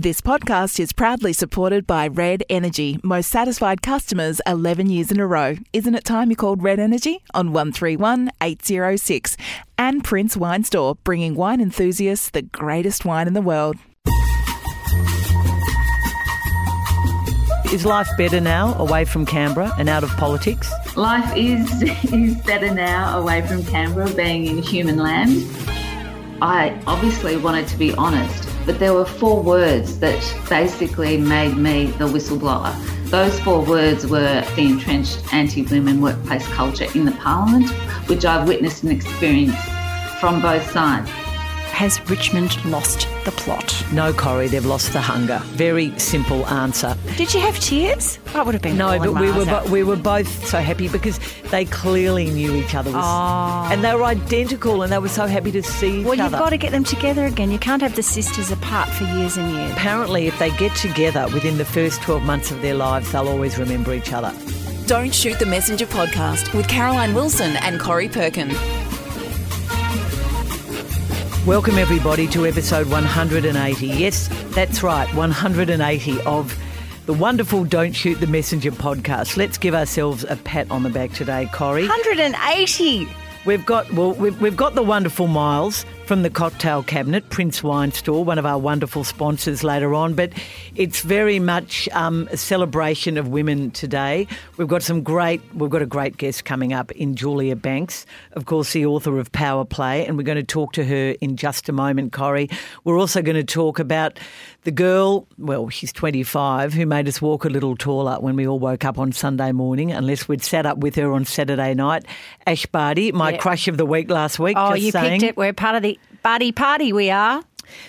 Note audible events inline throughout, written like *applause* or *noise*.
This podcast is proudly supported by Red Energy, most satisfied customers 11 years in a row. Isn't it time you called Red Energy on 131 806? And Prince Wine Store, bringing wine enthusiasts the greatest wine in the world. Is life better now away from Canberra and out of politics? Life is *laughs* is better now away from Canberra, being in human land. I obviously wanted to be honest, but there were four words that basically made me the whistleblower. Those four words were the entrenched anti women workplace culture in the parliament, which I've witnessed and experienced from both sides. Has Richmond lost the plot? No, Corrie, they've lost the hunger. Very simple answer. Did you have tears? That would have been No, but we were bo- we were both so happy because they clearly knew each other, was, Oh. and they were identical, and they were so happy to see each other. Well, you've other. got to get them together again. You can't have the sisters apart for years and years. Apparently, if they get together within the first 12 months of their lives, they'll always remember each other. Don't Shoot the Messenger podcast with Caroline Wilson and Corrie Perkin. Welcome, everybody, to episode 180. Yes, that's right, 180 of the wonderful Don't Shoot the Messenger podcast. Let's give ourselves a pat on the back today, Corrie. 180! We've got well, we've, we've got the wonderful Miles from the Cocktail Cabinet, Prince Wine Store, one of our wonderful sponsors later on. But it's very much um, a celebration of women today. We've got some great, we've got a great guest coming up in Julia Banks, of course, the author of Power Play, and we're going to talk to her in just a moment, Corrie. We're also going to talk about the girl, well, she's 25, who made us walk a little taller when we all woke up on Sunday morning, unless we'd sat up with her on Saturday night. Ash Barty, my Yeah. crush of the week last week. Oh, you saying. picked it. We're part of the Barty party, we are.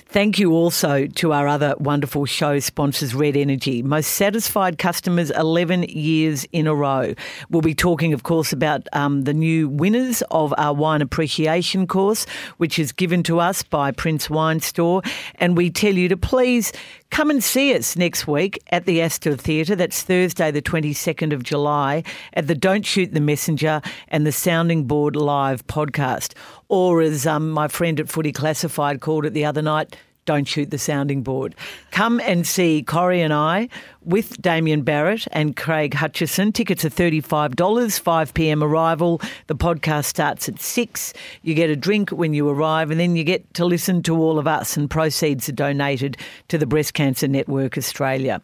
Thank you also to our other wonderful show sponsors, Red Energy. Most satisfied customers 11 years in a row. We'll be talking, of course, about um, the new winners of our wine appreciation course, which is given to us by Prince Wine Store. And we tell you to please come and see us next week at the Astor Theatre. That's Thursday, the 22nd of July, at the Don't Shoot the Messenger and the Sounding Board Live podcast. Or as um, my friend at Footy Classified called it the other night, don't shoot the sounding board. Come and see Corrie and I with Damien Barrett and Craig Hutchison. Tickets are $35, 5 p.m. arrival. The podcast starts at 6. You get a drink when you arrive, and then you get to listen to all of us, and proceeds are donated to the Breast Cancer Network Australia.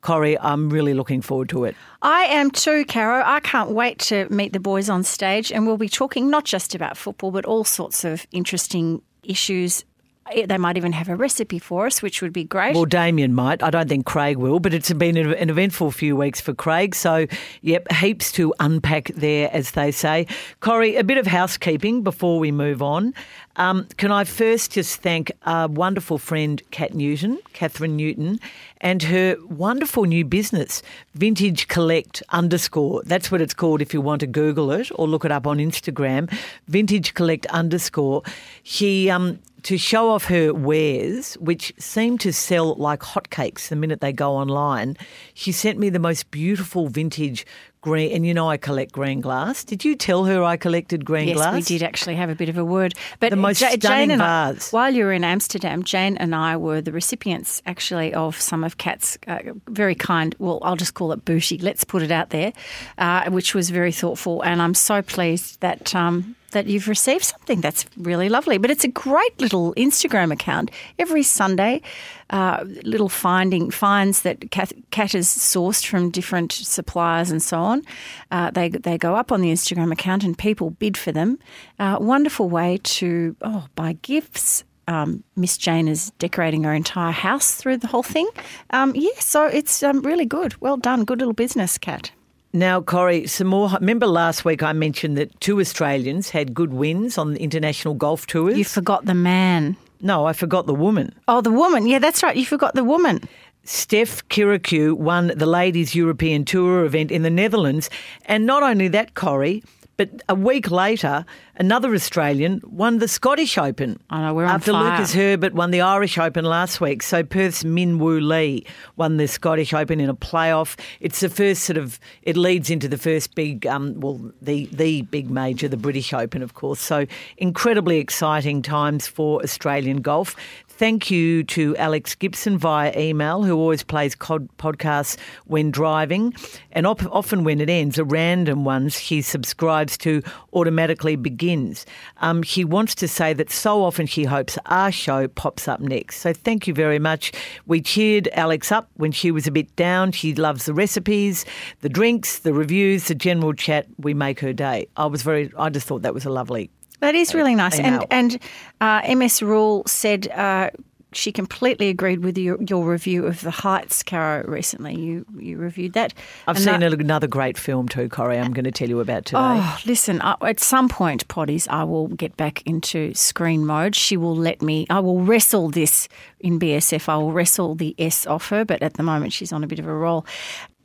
Corrie, I'm really looking forward to it. I am too, Caro. I can't wait to meet the boys on stage, and we'll be talking not just about football, but all sorts of interesting issues. They might even have a recipe for us, which would be great. Well, Damien might. I don't think Craig will, but it's been an eventful few weeks for Craig. So, yep, heaps to unpack there, as they say. Corrie, a bit of housekeeping before we move on. Um, can I first just thank our wonderful friend, Kat Newton, Catherine Newton, and her wonderful new business, Vintage Collect underscore. That's what it's called if you want to Google it or look it up on Instagram. Vintage Collect underscore. She um, to show off her wares, which seem to sell like hotcakes the minute they go online, she sent me the most beautiful vintage green. And you know, I collect green glass. Did you tell her I collected green yes, glass? we did actually have a bit of a word. But The most Ja- stunning Jane and I, while you were in Amsterdam, Jane and I were the recipients actually of some of Kat's uh, very kind. Well, I'll just call it bougie. Let's put it out there, uh, which was very thoughtful. And I'm so pleased that. Um, that you've received something that's really lovely. But it's a great little Instagram account. Every Sunday, uh, little finding finds that Kat has sourced from different suppliers and so on. Uh, they they go up on the Instagram account and people bid for them. Uh, wonderful way to oh buy gifts. Um, Miss Jane is decorating her entire house through the whole thing. Um, yeah, so it's um, really good. Well done. Good little business, Kat. Now, Corrie, some more. Remember last week I mentioned that two Australians had good wins on the international golf tours? You forgot the man. no, I forgot the woman. Oh, the woman. Yeah, that's right. You forgot the woman. Steph Kyriacou won the Ladies European Tour event in the Netherlands. And not only that, Corrie, but a week later, another Australian won the Scottish Open. I know, we're on After fire. Lucas Herbert won the Irish Open last week. So Perth's Min Woo Lee won the Scottish Open in a playoff. It's the first sort of, it leads into the first big, um, well, the, the big major, the British Open, of course. So incredibly exciting times for Australian golf. Thank you to Alex Gibson via email, who always plays cod- podcasts when driving. And op- often when it ends, a random ones he subscribes to automatically begins. Um, he wants to say that so often he hopes our show pops up next. So thank you very much. We cheered Alex up when she was a bit down. She loves the recipes, the drinks, the reviews, the general chat. We make her day. I was very, I just thought that was a lovely That is really nice. And and uh, MS Rule said uh, she completely agreed with your, your review of The Heights, Caro, recently. You you reviewed that. I've And seen that- another great film too, Corrie. I'm going to tell you about today. Oh, listen, I, at some point, Potties, I will get back into screen mode. She will let me, I will wrestle this in BSF. I will wrestle the S off her, but at the moment, she's on a bit of a roll.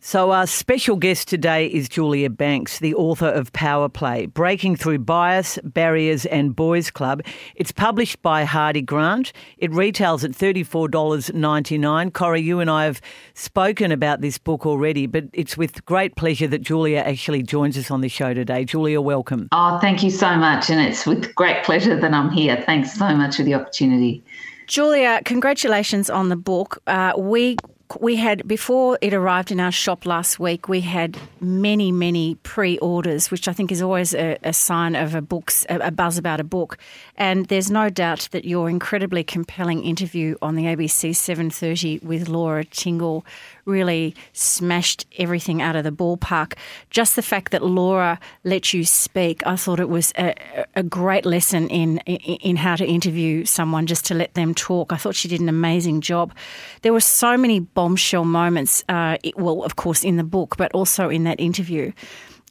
So, our special guest today is Julia Banks, the author of Power Play Breaking Through Bias, Barriers and Boys Club. It's published by Hardie Grant. It retails at $34.99. Corrie, you and I have spoken about this book already, but it's with great pleasure that Julia actually joins us on the show today. Julia, welcome. Oh, thank you so much. And it's with great pleasure that I'm here. Thanks so much for the opportunity. Julia, congratulations on the book. Uh, we we had before it arrived in our shop last week. We had many, many pre-orders, which I think is always a, a sign of a book's a, a buzz about a book. And there's no doubt that your incredibly compelling interview on the ABC 7:30 with Laura Tingle really smashed everything out of the ballpark. Just the fact that Laura let you speak, I thought it was a, a great lesson in, in in how to interview someone, just to let them talk. I thought she did an amazing job. There were so many bombshell moments. Uh, it, well, of course, in the book, but also in that interview.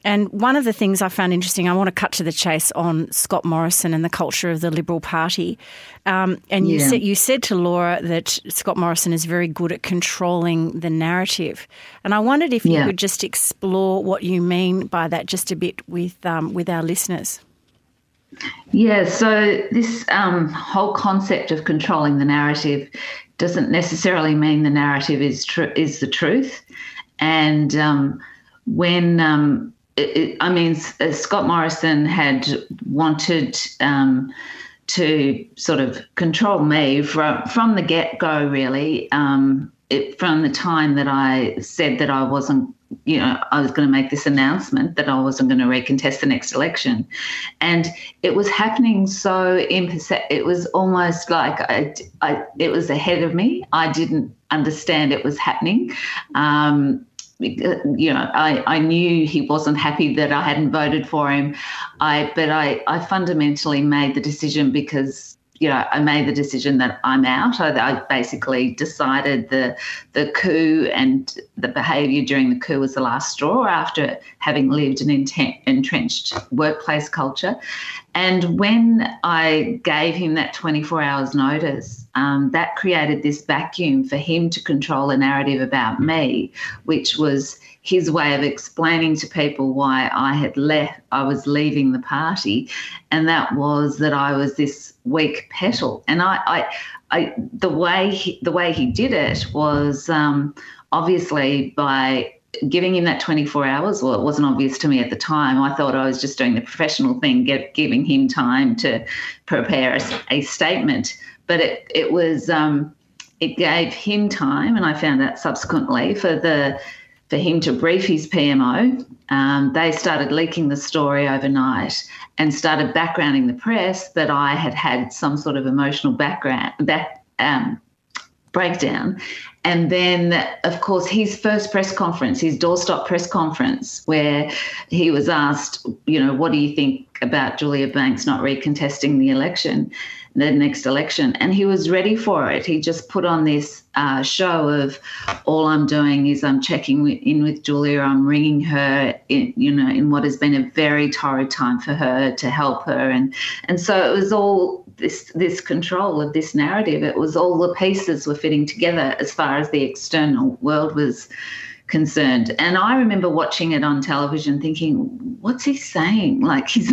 And one of the things I found interesting, I want to cut to the chase on Scott Morrison and the culture of the Liberal Party. Um, and you Yeah. said you said to Laura that Scott Morrison is very good at controlling the narrative. And I wondered if you could just explore what you mean by that just a bit with um, with our listeners. Yeah, so this um, whole concept of controlling the narrative doesn't necessarily mean the narrative is tr- is the truth. And um, when um, it, it, I mean, uh, Scott Morrison had wanted um, to sort of control me from from the get go, really. Um, it, from the time that I said that I wasn't, you know, I was going to make this announcement that I wasn't going to recontest the next election, and it was happening so imperce- It was almost like I, I, it was ahead of me. I didn't understand it was happening. Um, you know, I, I knew he wasn't happy that I hadn't voted for him. I but I, I fundamentally made the decision because you know I made the decision that I'm out. I, I basically decided the the coup and the behaviour during the coup was the last straw after having lived an intent, entrenched workplace culture. And when I gave him that 24 hours notice, um, that created this vacuum for him to control a narrative about me, which was his way of explaining to people why I had left, I was leaving the party. And that was that I was this weak petal. And I, I, I the way he, the way he did it was um, obviously by giving him that 24 hours well it wasn't obvious to me at the time. I thought i was just doing the professional thing get, giving him time to prepare a, a statement. But it, it was um, it gave him time and i found out subsequently for the for him to brief his pmo um, they started leaking the story overnight and started backgrounding the press that i had had some sort of emotional background back um, breakdown. And then, of course, his first press conference, his doorstop press conference, where he was asked, you know, what do you think about Julia Banks not recontesting the election, the next election? And he was ready for it. He just put on this uh, show of all I'm doing is I'm checking in with Julia, I'm ringing her, in, you know, in what has been a very torrid time for her to help her. And, and so it was all this this control of this narrative. It was all the pieces were fitting together as far as the external world was concerned. And I remember watching it on television, thinking, "What's he saying?" *laughs* Like he's,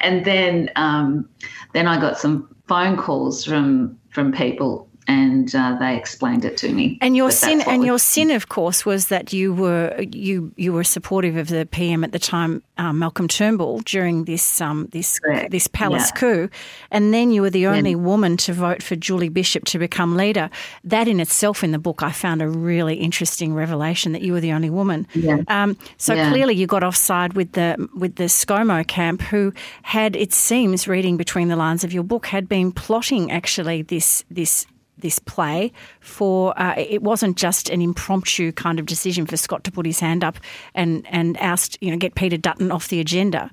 and then um, then I got some phone calls from from people. And uh, they explained it to me. And your But sin, and your sin, of course, was that you were you you were supportive of the PM at the time, um, Malcolm Turnbull, during this um, this Correct. this palace Yeah. coup, and then you were the only woman to vote for Julie Bishop to become leader. That in itself, in the book, I found a really interesting revelation that you were the only woman. Yeah. Um, so Yeah. clearly, you got offside with the with the ScoMo camp, who had, it seems, reading between the lines of your book, had been plotting actually this this this play for. Uh, it wasn't just an impromptu kind of decision for Scott to put his hand up and and oust you know get Peter Dutton off the agenda.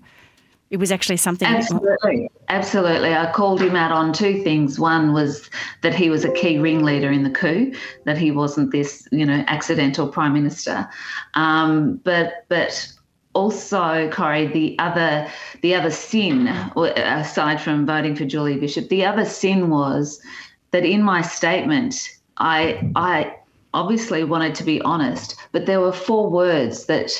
It was actually something. Absolutely. Absolutely. I called him out on two things. One was that he was a key ringleader in the coup, that he wasn't this, you know, accidental prime minister. Um, but but also, Corrie, the other the other sin, aside from voting for Julie Bishop, the other sin was that in my statement, I I obviously wanted to be honest, but there were four words that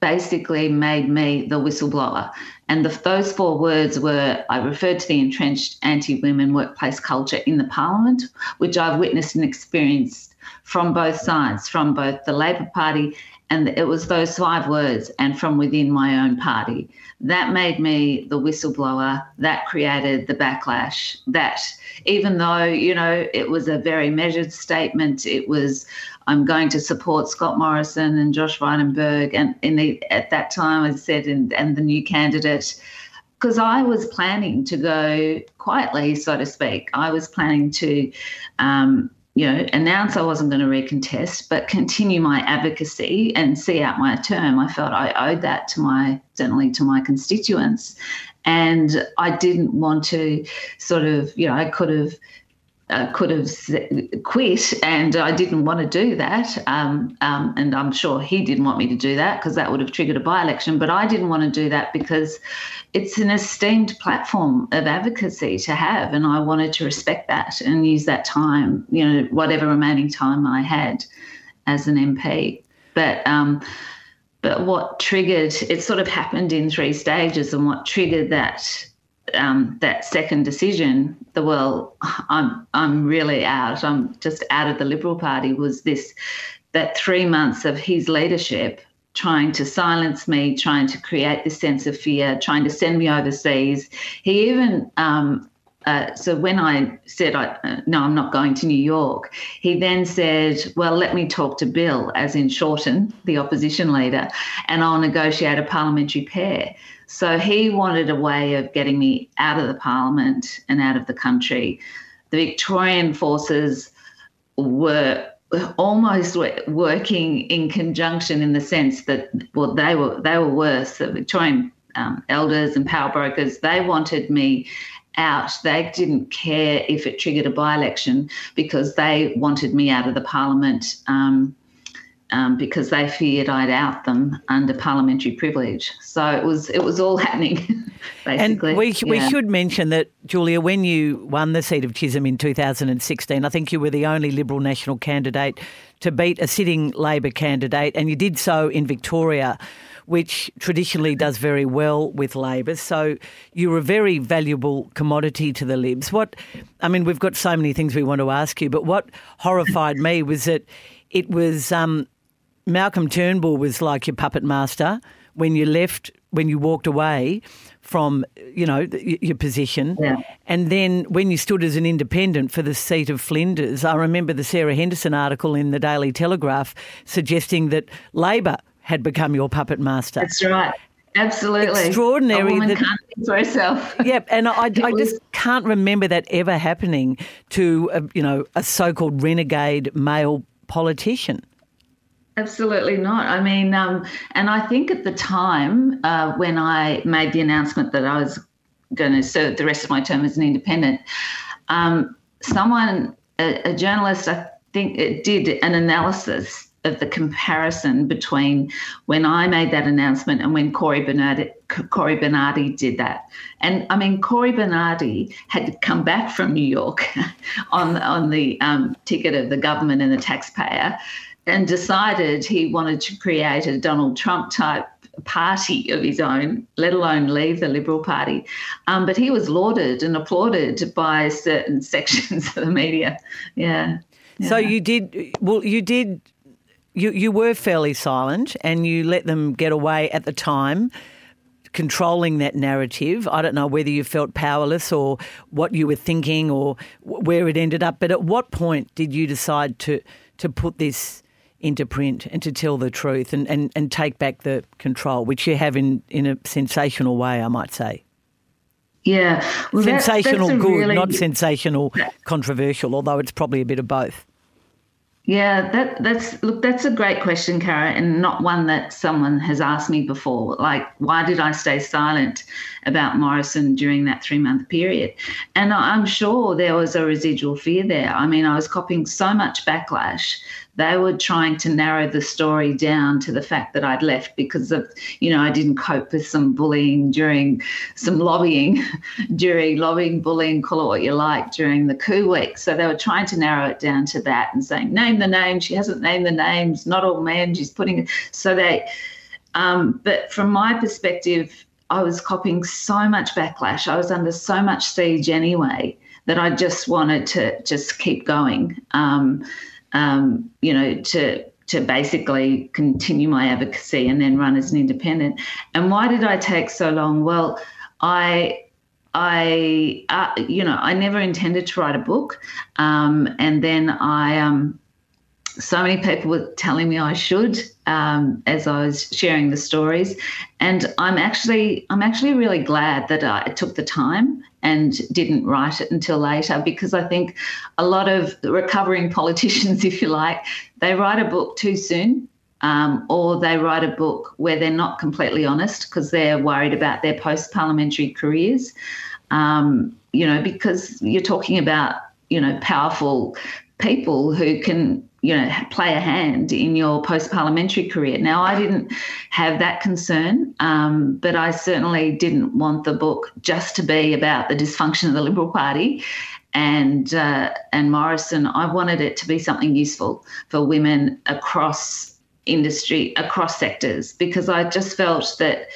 basically made me the whistleblower. And the, those four words were I referred to the entrenched anti women workplace culture in the parliament, which I've witnessed and experienced from both sides, from both the Labor Party and it was those five words and from within my own party. That made me the whistleblower. That created the backlash. That, even though, you know, it was a very measured statement, it was I'm going to support Scott Morrison and Josh Frydenberg. And in the, at that time, I said, and, and the new candidate, because I was planning to go quietly, so to speak. I was planning to, um, you know, announce I wasn't going to recontest, but continue my advocacy and see out my term. I felt I owed that to my, certainly to my constituents. And I didn't want to sort of, you know, I could have uh, could have quit, and I didn't want to do that. Um, um, and I'm sure he didn't want me to do that because that would have triggered a by election. But I didn't want to do that because it's an esteemed platform of advocacy to have, and I wanted to respect that and use that time, you know, whatever remaining time I had as an MP. But um, but what triggered it sort of happened in three stages, and what triggered that um, that second decision, the well, I'm I'm really out. I'm just out of the Liberal Party. Was this that three months of his leadership trying to silence me, trying to create this sense of fear, trying to send me overseas. He even um, uh, so when I said, I, uh, no, I'm not going to New York, he then said, well, let me talk to Bill, as in Shorten, the opposition leader, and I'll negotiate a parliamentary pair. So he wanted a way of getting me out of the parliament and out of the country. The Victorian forces were almost working in conjunction in the sense that well they were they were worse the Victorian um, elders and power brokers they wanted me out they didn't care if it triggered a by-election because they wanted me out of the parliament um, um, because they feared I'd out them under parliamentary privilege so it was it was all *laughs* happening *laughs* And basically we, we Yeah. should mention that, Julia, when you won the seat of Chisholm in 2016, I think you were the only Liberal national candidate to beat a sitting Labor candidate, and you did so in Victoria, which traditionally does very well with Labor. So you were a very valuable commodity to the Libs. What, I mean, we've got so many things we want to ask you, but what horrified me was that it was um, Malcolm Turnbull was like your puppet master when you left, when you walked away from, you know, your position. Yeah. And then when you stood as an independent for the seat of Flinders, I remember the Sarah Henderson article in the Daily Telegraph suggesting that Labor had become your puppet master. That's right. Absolutely. Extraordinary A woman that- can't think for herself. *laughs* Yep, and I, I was- just can't remember that ever happening to, a, you know, a so-called renegade male politician. Absolutely not. I mean, um, and I think at the time uh, when I made the announcement that I was going to serve the rest of my term as an independent, um, someone, a, a journalist, I think, it did an analysis of the comparison between when I made that announcement and when Cory Bernardi, Cory Bernardi did that. And I mean, Cory Bernardi had come back from New York *laughs* on on the um, ticket of the government and the taxpayer, and decided he wanted to create a Donald Trump type party of his own, let alone leave the Liberal Party. Um, but he was lauded and applauded by certain *laughs* sections of the media. Yeah. yeah. So you did, well, you did, you, you were fairly silent and you let them get away at the time controlling that narrative. I don't know whether you felt powerless or what you were thinking or where it ended up, but at what point did you decide to to put this into print and to tell the truth and, and, and take back the control, which you have in, in a sensational way, I might say. Yeah. Well, sensational good, really... not sensational controversial, although it's probably a bit of both. Yeah, that that's look, that's a great question, Caro, and not one that someone has asked me before. Like, why did I stay silent about Morrison during that three month period? And I'm sure there was a residual fear there. I mean, I was copying so much backlash they were trying to narrow the story down to the fact that I'd left because of, you know, I didn't cope with some bullying during some lobbying, *laughs* during lobbying, bullying, call it what you like, during the coup week. So they were trying to narrow it down to that and saying, name the name. She hasn't named the names. Not all men. She's putting it. So they, um, but from my perspective, I was copying so much backlash. I was under so much siege anyway that I just wanted to just keep going. Um, um, you know, to to basically continue my advocacy and then run as an independent. And why did I take so long? Well, I I, uh, you know, I never intended to write a book. Um, and then I, um, so many people were telling me I should um, as I was sharing the stories, and I'm actually I'm actually really glad that I took the time and didn't write it until later because I think a lot of recovering *laughs* politicians, if you like, they write a book too soon. Um, or they write a book where they're not completely honest because they're worried about their post parliamentary careers. Um, you know, because you're talking about, you know, powerful people who can you know play a hand in your post parliamentary career. Now, I didn't have that concern, um, but I certainly didn't want the book just to be about the dysfunction of the Liberal Party. And uh, and Morrison, I wanted it to be something useful for women across industry, across sectors, because I just felt that,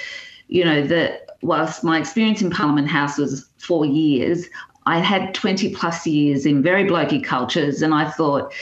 you know, that whilst my experience in Parliament House was four years, I had 20 plus years in very blokey cultures, and I thought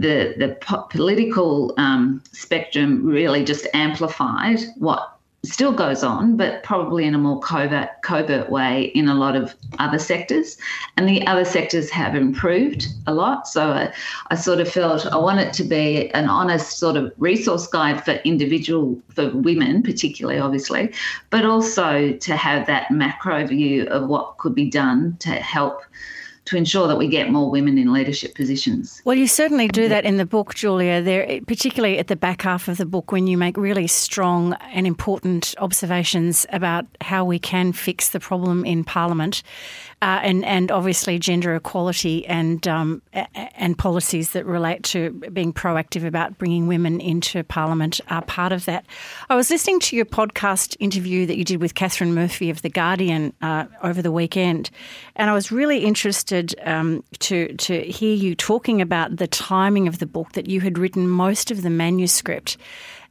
the the po- political um, spectrum really just amplified what still goes on, but probably in a more covert covert way in a lot of other sectors, and the other sectors have improved a lot. So I, I sort of felt I want it to be an honest sort of resource guide for individual for women, particularly obviously, but also to have that macro view of what could be done to help to ensure that we get more women in leadership positions. Well, you certainly do that in the book, Julia. There, particularly at the back half of the book, when you make really strong and important observations about how we can fix the problem in Parliament, uh, and and obviously gender equality and um, and policies that relate to being proactive about bringing women into Parliament are part of that. I was listening to your podcast interview that you did with Katharine Murphy of the Guardian uh, over the weekend, and I was really interested um, to to hear you talking about the timing of the book that you had written most of the manuscript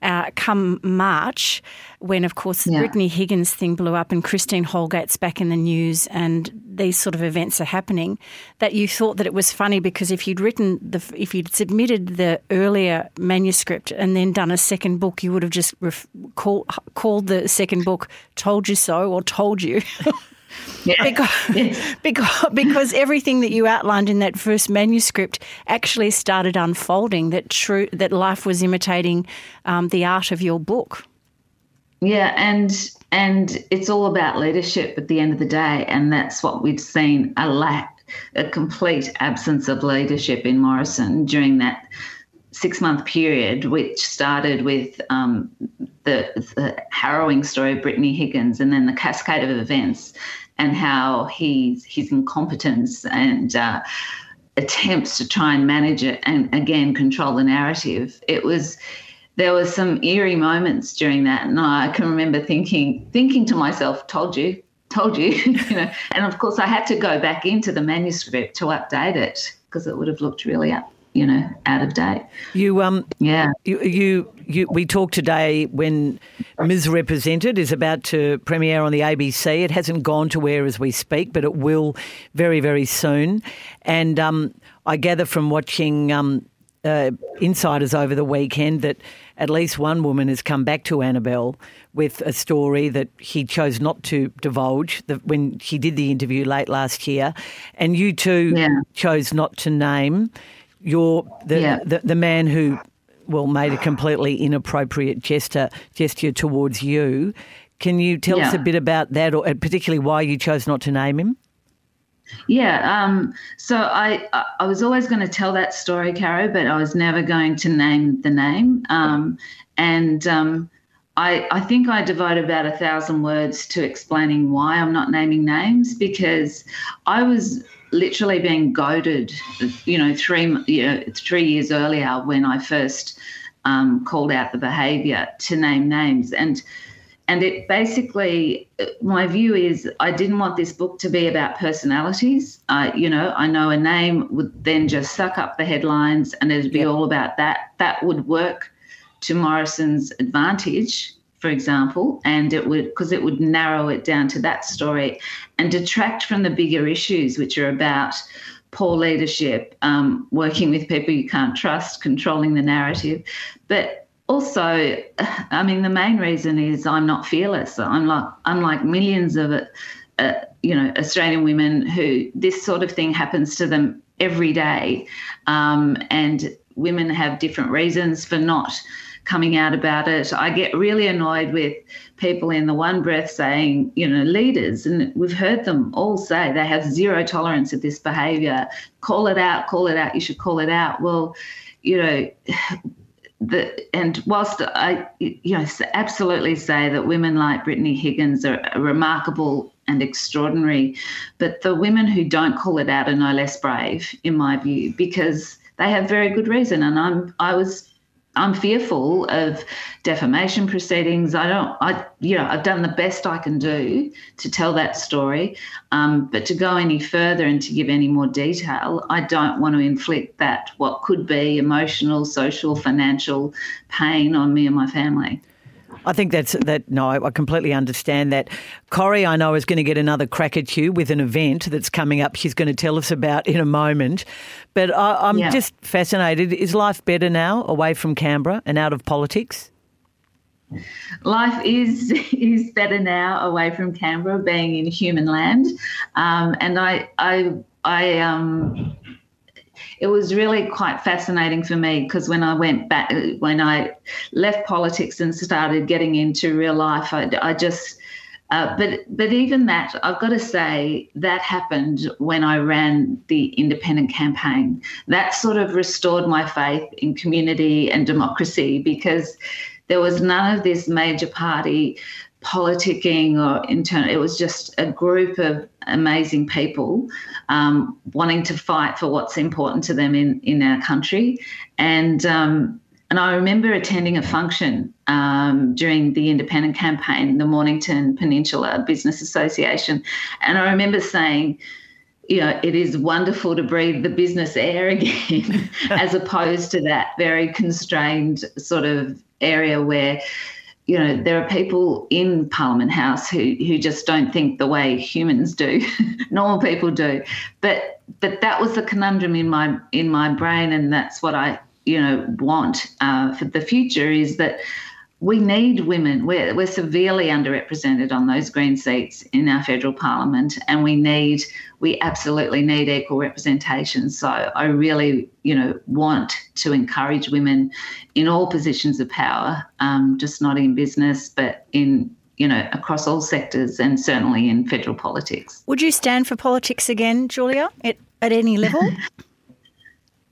uh, come March, when of course the yeah. Brittany Higgins thing blew up and Christine Holgate's back in the news and these sort of events are happening, that you thought that it was funny because if you'd written the, if you'd submitted the earlier manuscript and then done a second book, you would have just ref, call, called the second book "Told You So" or "Told You." *laughs* Yeah. Because, *laughs* because, because everything that you outlined in that first manuscript actually started unfolding that true that life was imitating um, the art of your book. Yeah, and and it's all about leadership at the end of the day, and that's what we've seen a lack, a complete absence of leadership in Morrison during that six month period, which started with um, the, the, harrowing story of Brittany Higgins and then the cascade of events and how he's, his incompetence and uh, attempts to try and manage it and again control the narrative. It was there were some eerie moments during that, and I can remember thinking thinking to myself, "Told you, told you," *laughs* you know. And of course, I had to go back into the manuscript to update it because it would have looked really up you know, out of date. You um yeah. You you, you we talked today when Ms. Represented is about to premiere on the ABC. It hasn't gone to air as we speak, but it will very very soon. And um, I gather from watching um, uh, insiders over the weekend that at least one woman has come back to Annabel with a story that he chose not to divulge the, when she did the interview late last year, and you too Yeah. chose not to name your the, Yeah. the the man who well made a completely inappropriate gesture gesture towards you. Can you tell us a bit about that, or particularly why you chose not to name him? Yeah. Um, so I I- I was always going to tell that story, Caro, but I was never going to name the name. Um, and um, I I think I devote about a thousand words to explaining why I'm not naming names because I was literally being goaded, you know, three you know three years earlier when I first um, called out the behaviour to name names. And and it basically my view is i didn't want this book to be about personalities. Uh, you know i know a name would then just suck up the headlines and it'd be all about that. That would work to morrison's advantage for example and it would because it would narrow it down to that story and detract from the bigger issues which are about poor leadership um, working with people you can't trust controlling the narrative but also, I mean, the main reason is I'm not fearless. I'm like I'm millions of, uh, you know, Australian women who this sort of thing happens to them every day, um, and women have different reasons for not coming out about it. I get really annoyed with people in the one breath saying, you know, leaders, and we've heard them all say they have zero tolerance of this behaviour. Call it out, call it out. You should call it out. Well, you know *sighs* the, and whilst I, you know, absolutely say that women like Brittany Higgins are remarkable and extraordinary, but the women who don't call it out are no less brave, in my view, because they have very good reason. And I'm, I was, I'm fearful of defamation proceedings. I don't, I, you know, I've done the best I can do to tell that story, um, but to go any further and to give any more detail, I don't want to inflict that what could be emotional, social, financial pain on me and my family. I think that's that. No, I completely understand that. Corrie, I know, is going to get another crack at you with an event that's coming up. She's going to tell us about in a moment. But I, I'm Yeah. just fascinated. Is life better now, away from Canberra and out of politics? life is *laughs* is better now away from Canberra, being in human land, um, and I I I um. It was really quite fascinating for me because when I went back, when I left politics and started getting into real life, I, I just, uh, but but even that, I've got to say that happened when I ran the independent campaign. That sort of restored my faith in community and democracy because there was none of this major party politicking or internal. It was just a group of amazing people um, wanting to fight for what's important to them in in our country, and um, and I remember attending a function um, during the independent campaign, the Mornington Peninsula Business Association, and I remember saying you know, it is wonderful to breathe the business air *laughs* again, as opposed to that very constrained sort of area where, you know, there are people in Parliament House who who just don't think the way humans do, *laughs* normal people do. But but that was the conundrum in my in my brain, and that's what I you know want uh, for the future is that we need women. We're, we're severely underrepresented on those green seats in our federal parliament, and we need, we absolutely need equal representation. So I really, you know, want to encourage women in all positions of power, um, just not in business, but in, you know, across all sectors and certainly in federal politics. Would you stand for politics again, Julia, at, at any level? *laughs*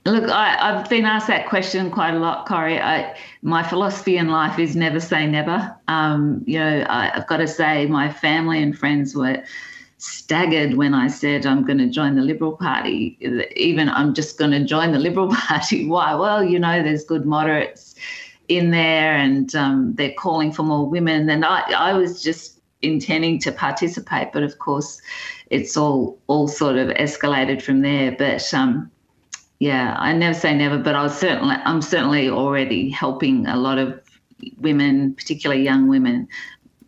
Look, I, I've been asked that question quite a lot, Corrie. I, my philosophy in life is never say never. Um, you know, I, I've got to say, my family and friends were staggered when I said I'm going to join the Liberal Party. Even I'm just going to join the Liberal *laughs* Party. Why? Well, you know, there's good moderates in there, and um, they're calling for more women. And I, I was just intending to participate, but of course, it's all all sort of escalated from there. But um, yeah, I never say never, but I was certainly I'm certainly already helping a lot of women, particularly young women,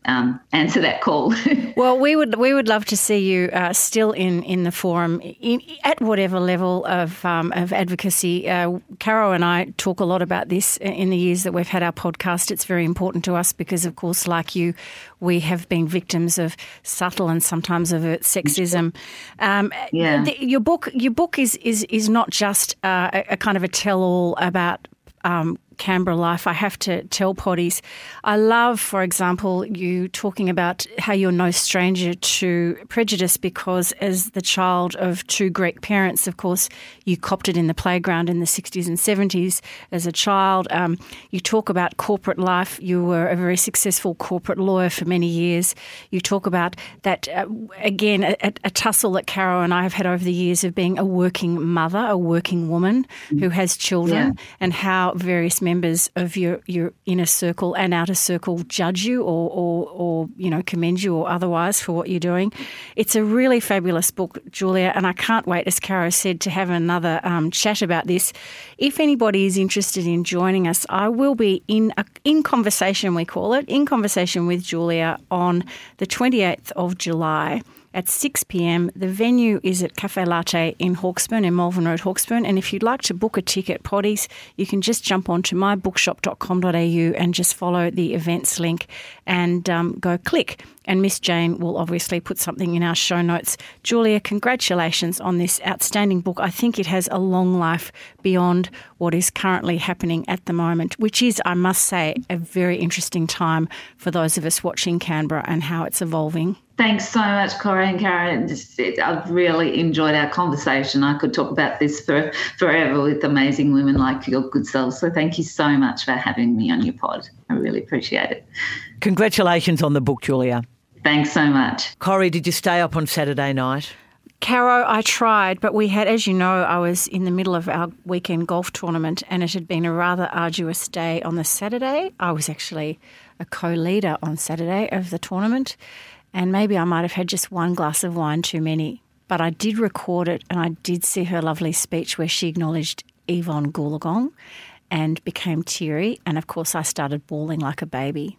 um, answer that call. *laughs* well, we would we would love to see you uh, still in in the forum in, at whatever level of um, of advocacy. Uh, Caro and I talk a lot about this in the years that we've had our podcast. It's very important to us because, of course, like you, we have been victims of subtle and sometimes overt sexism. Um, yeah. The, your book your book is is is not just uh, a, a kind of a tell all about um, Canberra life, I have to tell potties. I love, for example, you talking about how you're no stranger to prejudice because, as the child of two Greek parents, of course, you copped it in the playground in the 60s and 70s as a child. Um, you talk about corporate life. You were a very successful corporate lawyer for many years. You talk about that, uh, again, a, a, tussle that Caro and I have had over the years of being a working mother, a working woman who has children, yeah. and how various members of your, your inner circle and outer circle judge you or, or, or, you know, commend you or otherwise for what you're doing. It's a really fabulous book, Julia, and I can't wait, as Caro said, to have another um, chat about this. If anybody is interested in joining us, I will be in a, in conversation, we call it, in conversation with Julia on the 28th of July at 6 pm. The venue is at Cafe Latte in Hawksburn, in Malvern Road, Hawksburn. And if you'd like to book a ticket, potties, you can just jump onto mybookshop.com.au and just follow the events link and um, go click. And Miss Jane will obviously put something in our show notes. Julia, congratulations on this outstanding book. I think it has a long life beyond what is currently happening at the moment, which is, I must say, a very interesting time for those of us watching Canberra and how it's evolving. Thanks so much, Corrie and Karen. I've really enjoyed our conversation. I could talk about this for forever with amazing women like your good self. So thank you so much for having me on your pod. I really appreciate it. Congratulations on the book, Julia. Thanks so much. Corrie, did you stay up on Saturday night? Caro, I tried, but we had, as you know, I was in the middle of our weekend golf tournament and it had been a rather arduous day on the Saturday. I was actually a co leader on Saturday of the tournament and maybe I might have had just one glass of wine too many. But I did record it and I did see her lovely speech where she acknowledged Evonne Goolagong and became teary. And of course, I started bawling like a baby.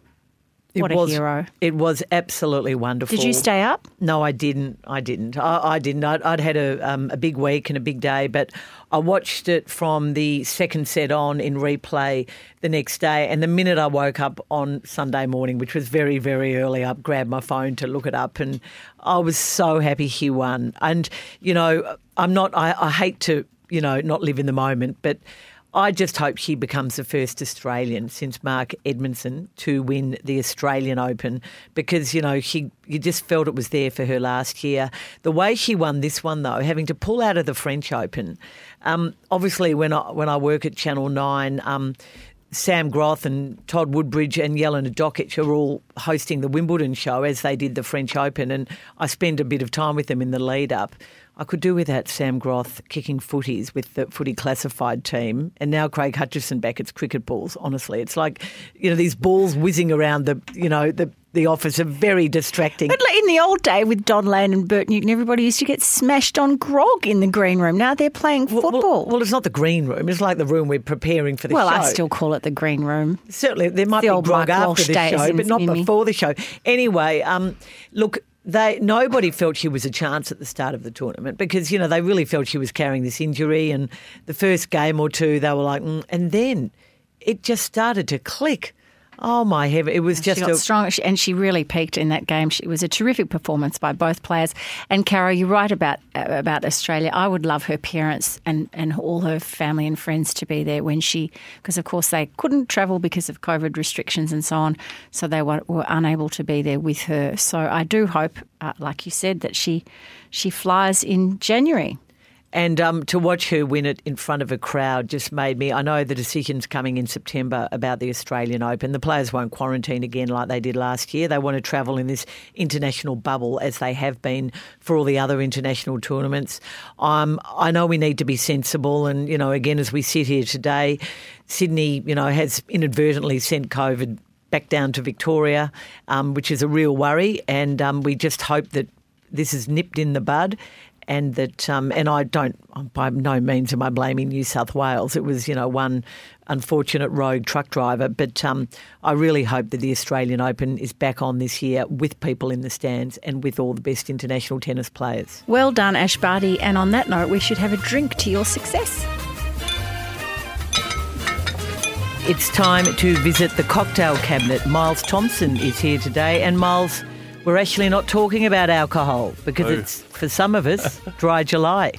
It what was, a hero. It was absolutely wonderful. Did you stay up? No, I didn't. I didn't. I, I didn't. I'd, I'd had a, um, a big week and a big day, but I watched it from the second set on in replay the next day. And the minute I woke up on Sunday morning, which was very, very early, I grabbed my phone to look it up. And I was so happy he won. And, you know, I'm not, I, I hate to, you know, not live in the moment, but I just hope she becomes the first Australian since Mark Edmondson to win the Australian Open because, you know, she you just felt it was there for her last year. The way she won this one, though, having to pull out of the French Open, um, obviously when I, when I work at Channel 9, um, Sam Groth and Todd Woodbridge and Jelena Dokic are all hosting the Wimbledon show as they did the French Open, and I spend a bit of time with them in the lead up. I could do without Sam Groth kicking footies with the footy classified team, and now Craig Hutchison back at cricket balls. Honestly, it's like you know these balls whizzing around the you know the the office are very distracting. But in the old day with Don Lane and Bert Newton, everybody used to get smashed on grog in the green room. Now they're playing football. Well, well, well it's not the green room. It's like the room we're preparing for the well, show. Well, I still call it the green room. Certainly, there might the be grog after the show, but not before the show. Anyway, um, look, they nobody felt she was a chance at the start of the tournament because you know they really felt she was carrying this injury and the first game or two they were like mm, and then it just started to click Oh my heaven! It was just she got a... strong, and she really peaked in that game. It was a terrific performance by both players. And Caro, you're right about uh, about Australia. I would love her parents and, and all her family and friends to be there when she, because of course they couldn't travel because of COVID restrictions and so on, so they were, were unable to be there with her. So I do hope, uh, like you said, that she she flies in January. And um, to watch her win it in front of a crowd just made me. I know the decision's coming in September about the Australian Open. The players won't quarantine again like they did last year. They want to travel in this international bubble as they have been for all the other international tournaments. Um, I know we need to be sensible. And, you know, again, as we sit here today, Sydney, you know, has inadvertently sent COVID back down to Victoria, um, which is a real worry. And um, we just hope that this is nipped in the bud and that um, and I don't by no means am I blaming New South Wales. It was you know one unfortunate rogue truck driver, but um, I really hope that the Australian Open is back on this year with people in the stands and with all the best international tennis players. Well done, Ash Barty. And on that note, we should have a drink to your success. It's time to visit the cocktail cabinet. Miles Thompson is here today, and Miles. We're actually not talking about alcohol because Oh. it's, for some of us, *laughs* dry July.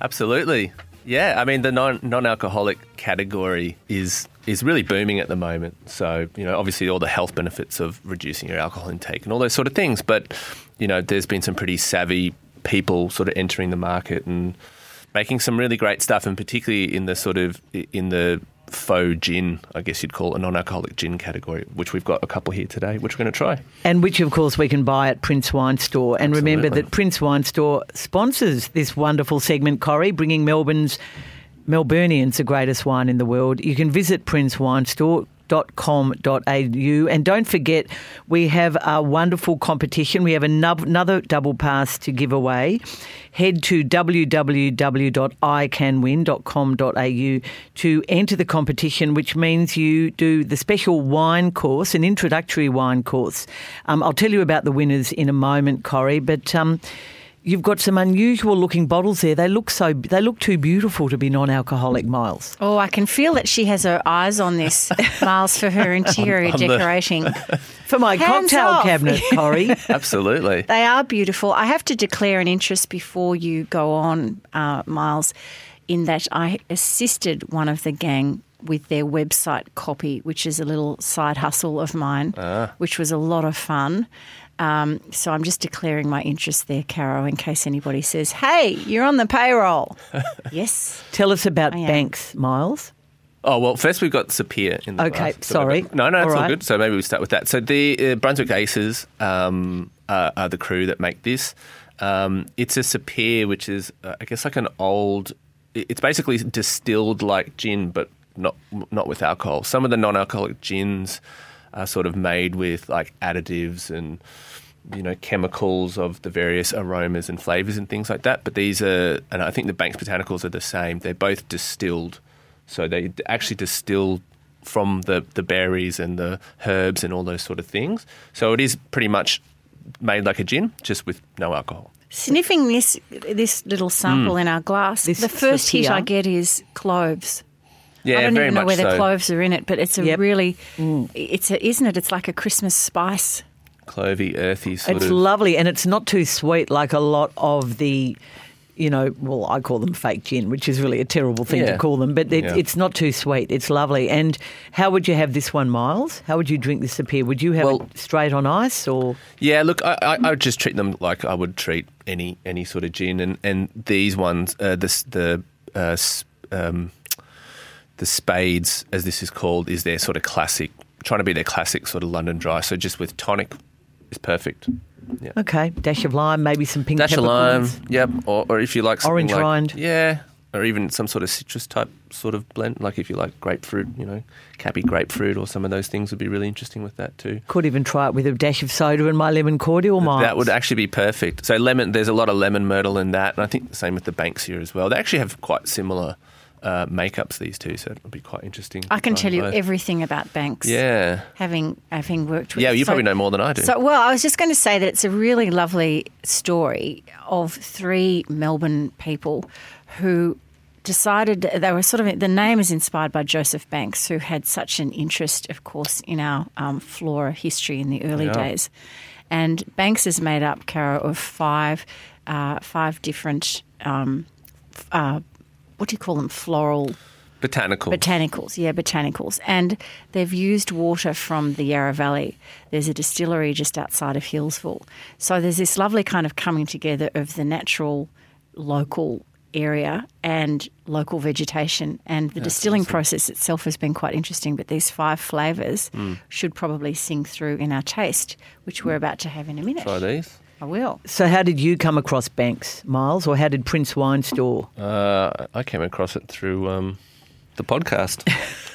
Absolutely. Yeah, I mean the non non-alcoholic category is is really booming at the moment. So you know, obviously all the health benefits of reducing your alcohol intake and all those sort of things. But you know, there's been some pretty savvy people sort of entering the market and making some really great stuff, and particularly in the sort of in the faux gin, I guess you'd call it, a non-alcoholic gin category, which we've got a couple here today, which we're going to try. And which, of course, we can buy at Prince Wine Store. And remember that Prince Wine Store sponsors this wonderful segment, Corrie, bringing Melbourne's Melburnians the greatest wine in the world. You can visit Prince Wine Store. .com.au and don't forget we have a wonderful competition. We have another double pass to give away. Head to www.icanwin.com.au to enter the competition which means you do the special wine course an introductory wine course. Um, I'll tell you about the winners in a moment Corrie but um, You've got some unusual looking bottles there. They look so they look too beautiful to be non-alcoholic, Miles. Oh, I can feel that she has her eyes on this, *laughs* Miles, for her interior on the- decorating. *laughs* For my Hands cocktail off. cabinet, Corrie. *laughs* Absolutely. They are beautiful. I have to declare an interest before you go on, uh, Miles, in that I assisted one of the gang with their website copy, which is a little side hustle of mine, which was a lot of fun. Um, so I'm just declaring my interest there, Caro, in case anybody says, "Hey, you're on the payroll." *laughs* yes. Tell us about banks, Miles. Oh well, first we've got Sapiir in the Okay, glass. Sorry. we've no, no, it's All all, right. good. So maybe we start with that. So the uh, Brunswick Aces um, are, are the crew that make this. Um, it's a Sapiir, which is uh, I guess like an old. It's basically distilled like gin, but not not with alcohol. Some of the non-alcoholic gins are sort of made with like additives and you know chemicals of the various aromas and flavors and things like that. But these are, and I think the Banks Botanicals are the same. They're both distilled, so they actually distill from the the berries and the herbs and all those sort of things. So it is pretty much made like a gin, just with no alcohol. Sniffing this this little sample hmm. in our glass, This the first hit I get is cloves. Yeah, I don't very even know much whether so. cloves are in it, but it's a Yep. really, it's a, isn't it? It's like a Christmas spice. Clovey, earthy sort It's of. lovely and it's not too sweet like a lot of the you know, well, I call them fake gin, which is really a terrible thing to call them, but it, Yeah. it's not too sweet. It's lovely. And how would you have this one, Miles? How would you drink this up here? Would you have Well- it straight on ice or? Yeah, look, I, I, I would just treat them like I would treat any any sort of gin, and, and these ones, uh, this the uh, um, the spades, as this is called, is their sort of classic, trying to be their classic sort of London dry. So just with tonic is perfect. Yeah. Okay, dash of lime, maybe some pink Dash of lime, yep, or, or if you like Orange like, rind. yeah, or even some sort of citrus type sort of blend, like if you like grapefruit, you know, cappy grapefruit, or some of those things would be really interesting with that too. Could even try it with a dash of soda and my lemon cordial, Miles. That would actually be perfect. So lemon, there's a lot of lemon myrtle in that, and I think the same with the Banksia as well. They actually have quite similar uh, makeups these two, so it'll be quite interesting. I can tell you both. everything about banks. Yeah, Having having worked with yeah, you so- probably know more than I do. So, well, I was just going to say that it's a really lovely story of three Melbourne people who decided they were sort of the name is inspired by Joseph Banks, who had such an interest, of course, in our um, flora history in the early Yeah. days. And Banks is made up, Caro, of five uh, five different. Um, uh, what do you call them? Floral Botanical. Botanicals, yeah, botanicals. And they've used water from the Yarra Valley. There's a distillery just outside of Healesville. So there's this lovely kind of coming together of the natural, local area and local vegetation. And the distilling process itself has been quite interesting. But these five flavours Hmm. should probably sing through in our taste, which we're about to have in a minute. Try these. I will. So, how did you come across Banks, Miles, or how did Prince Wine Store? Uh, I came across it through um, the podcast.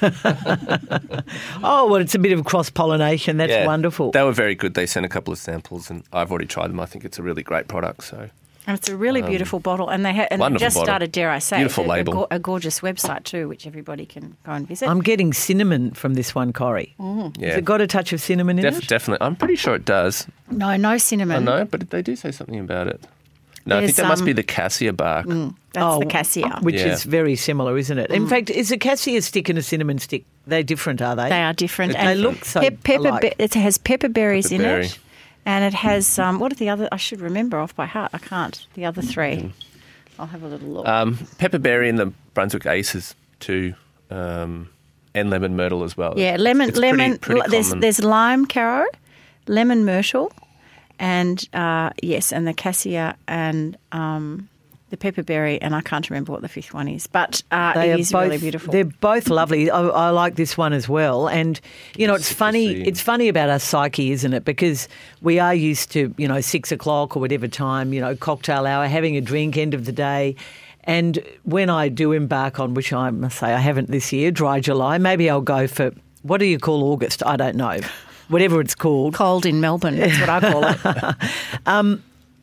*laughs* *laughs* Oh, well, it's a bit of cross pollination. That's Yeah. wonderful. They were very good. They sent a couple of samples, and I've already tried them. I think it's a really great product. So And it's a really beautiful bottle, and they ha- and they Um, just bottle. started. Dare I say, Beautiful a, a label. go- a gorgeous website too, which everybody can go and visit. I'm getting cinnamon from this one, Corrie. Has Yeah, it got a touch of cinnamon in Def- it? definitely. I'm pretty sure it does. no, no I cinnamon. know, but they do say something about it. No, I think There's, that must um, be the cassia bark. That's Oh, the cassia. Which Yeah. is very similar, isn't it? In fact, is a cassia stick and a cinnamon stick, they're different, are they? They are different. They and look so pep- pepper. alike. Be- it has pepper berries in Pepperberry. it, and it has um, what are the other? I should remember off by heart. I can't. The other three. I'll have a little look. Um, pepperberry and the Brunswick Aces too, um, and lemon myrtle as well. yeah, lemon. It's lemon. pretty there's there's lime caro, lemon myrtle, and uh, yes, and the cassia and um, the pepperberry, and I can't remember what the fifth one is, but uh, They it are is both, really beautiful. They're both lovely. I, I like this one as well. And you know, it's funny. It's funny about our psyche, isn't it? Because we are used to you know six o'clock or whatever time, you know, cocktail hour, having a drink, end of the day. And when I do embark on, which I must say I haven't this year, dry July, maybe I'll go for what do you call August? I don't know. Whatever it's called. Cold in Melbourne. That's what I call it. *laughs*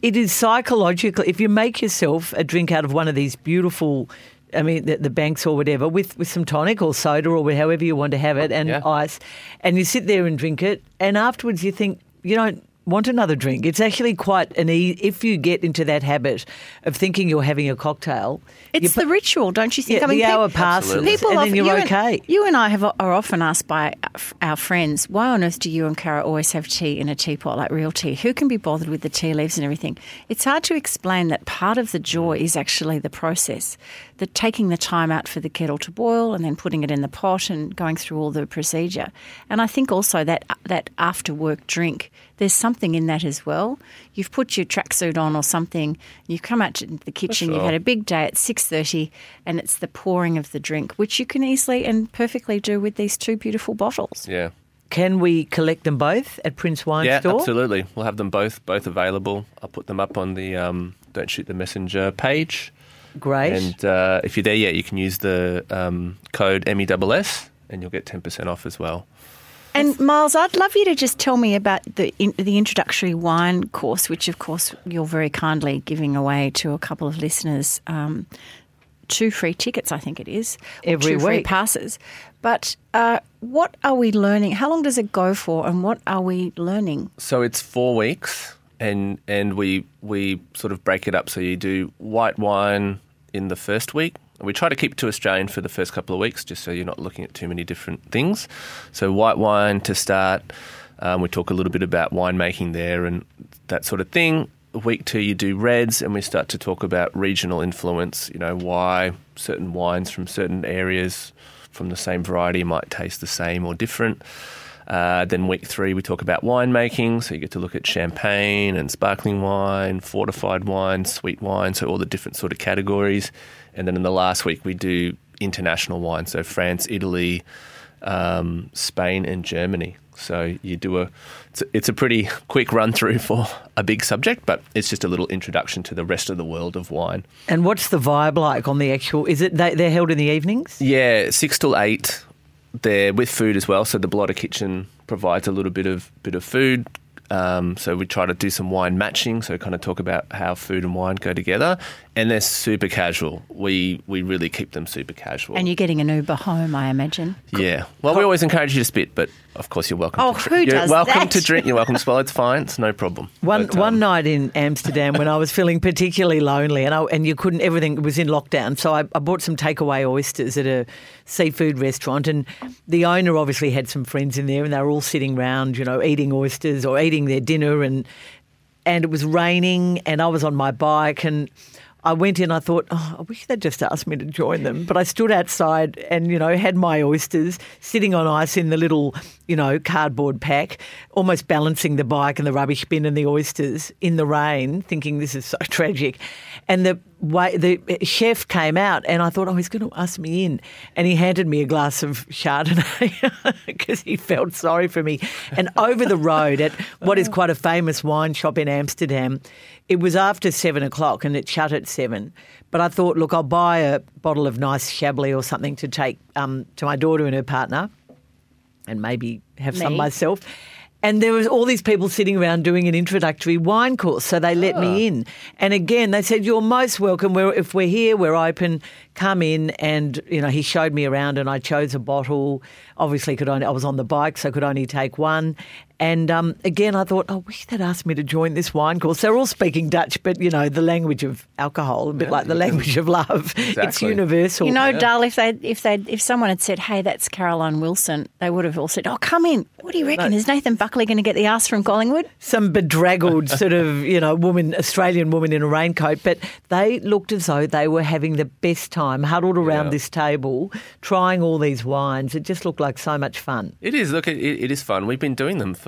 it is psychological. If you make yourself a drink out of one of these beautiful, I mean, the, the banks or whatever, with, with some tonic or soda or however you want to have it, and Yeah. ice, and you sit there and drink it, and afterwards you think you don't want another drink. It's actually quite an e- if you get into that habit of thinking you're having a cocktail. It's you the ritual, don't you think? yeah, I mean, the peop- hour passes, People and often, then you're you okay. And, you and I have are often asked by our friends, why on earth do you and Caro always have tea in a teapot like real tea? Who can be bothered with the tea leaves and everything? It's hard to explain that part of the joy is actually the process, the taking the time out for the kettle to boil and then putting it in the pot and going through all the procedure. And I think also that that after work drink, there's something in that as well. You've put your tracksuit on or something, you've come out to the kitchen, you've had a big day at six thirty, and it's the pouring of the drink, which you can easily and perfectly do with these two beautiful bottles. yeah. Can we collect them both at Prince Wine Yeah, Store? absolutely. We'll have them both both available. I'll put them up on the um, Don't Shoot the Messenger page. Great. And uh, if you're there yet, you can use the um, code MESS and you'll get 10% off as well. And Miles, I'd love you to just tell me about the in, the introductory wine course, which of course you're very kindly giving away to a couple of listeners. Um, two free tickets, I think it is, or Every two free week. passes. But uh, what are we learning? How long does it go for, and what are we learning? So it's four weeks, and and we we sort of break it up. So you do white wine in the first week. We try to keep it to Australian for the first couple of weeks, just so you're not looking at too many different things. So white wine to start. Um, we talk a little bit about winemaking there and that sort of thing. Week two, you do reds, and we start to talk about regional influence. You know why certain wines from certain areas from the same variety might taste the same or different. Uh, then week three, we talk about winemaking. So you get to look at champagne and sparkling wine, fortified wine, sweet wine, so all the different sort of categories. And then in the last week, we do international wine, so France, Italy, um, Spain, and Germany. So you do a it's, a, it's a pretty quick run through for a big subject, but it's just a little introduction to the rest of the world of wine. and what's the vibe like on the actual? Is it they, they're held in the evenings? Yeah, six till eight. They're with food as well, so the Bellota Kitchen provides a little bit of bit of food. Um, so we try to do some wine matching, so kind of talk about how food and wine go together, and they're super casual. We we really keep them super casual. And you're getting an Uber home, I imagine. yeah, well, we always encourage you to spit, but of course you're welcome. Oh, to who You're does welcome that? to drink. You're welcome to swallow. It's fine. It's no problem. One But, um, one night in Amsterdam when I was feeling particularly lonely and I, and you couldn't everything was in lockdown, so I, I bought some takeaway oysters at a seafood restaurant, and the owner obviously had some friends in there, and they were all sitting round, you know, eating oysters or eating their dinner, and and it was raining, and I was on my bike and. I went in. I thought, oh, I wish they'd just asked me to join them. But I stood outside and, you know, had my oysters sitting on ice in the little, you know, cardboard pack, almost balancing the bike and the rubbish bin and the oysters in the rain, thinking this is so *laughs* tragic. And the way the chef came out, and I thought, oh, he's going to ask me in, and he handed me a glass of *laughs* Chardonnay *laughs* because he felt sorry for me. And over the road at what is quite a famous wine shop in Amsterdam, it was after seven o'clock and it shut at seven. But I thought, look, I'll buy a bottle of nice Chablis or something to take um, to my daughter and her partner, and maybe have some myself. And there was all these people sitting around doing an introductory wine course, so they let me Ah. in. And again, they said, "You're most welcome. We're, if we're here, we're open. Come in." And you know, he showed me around, and I chose a bottle. Obviously, could only I was on the bike, so could only take one. And um, again, I thought, I wish they'd asked me to join this wine course. They're all speaking Dutch, but you know, the language of alcohol, a bit like the language of love. It's universal. You know, Dale, if they if they if someone had said, "Hey, that's Caroline Wilson," they would have all said, "Oh, come in." What do you reckon? Is Nathan Buckley going to get the ass from Collingwood? some bedraggled *laughs* sort of, you know, woman, Australian woman in a raincoat, but they looked as though they were having the best time, huddled around Yeah. this table, trying all these wines. It just looked like so much fun. It is. Look, it, it is fun. We've been doing them for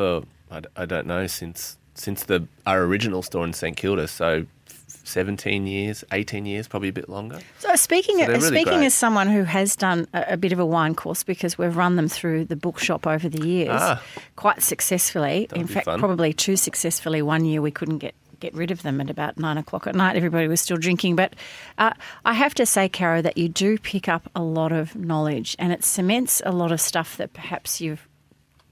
I, d- I don't know since since the our original store in St Kilda. So seventeen years, eighteen years, probably a bit longer. So speaking So really speaking great. as someone who has done a, a bit of a wine course because we've run them through the bookshop over the years Ah. quite successfully. In fact, fun. probably too successfully. One year we couldn't get get rid of them at about nine o'clock at night. Everybody was still drinking, but uh, I have to say, Caro, that you do pick up a lot of knowledge, and it cements a lot of stuff that perhaps you've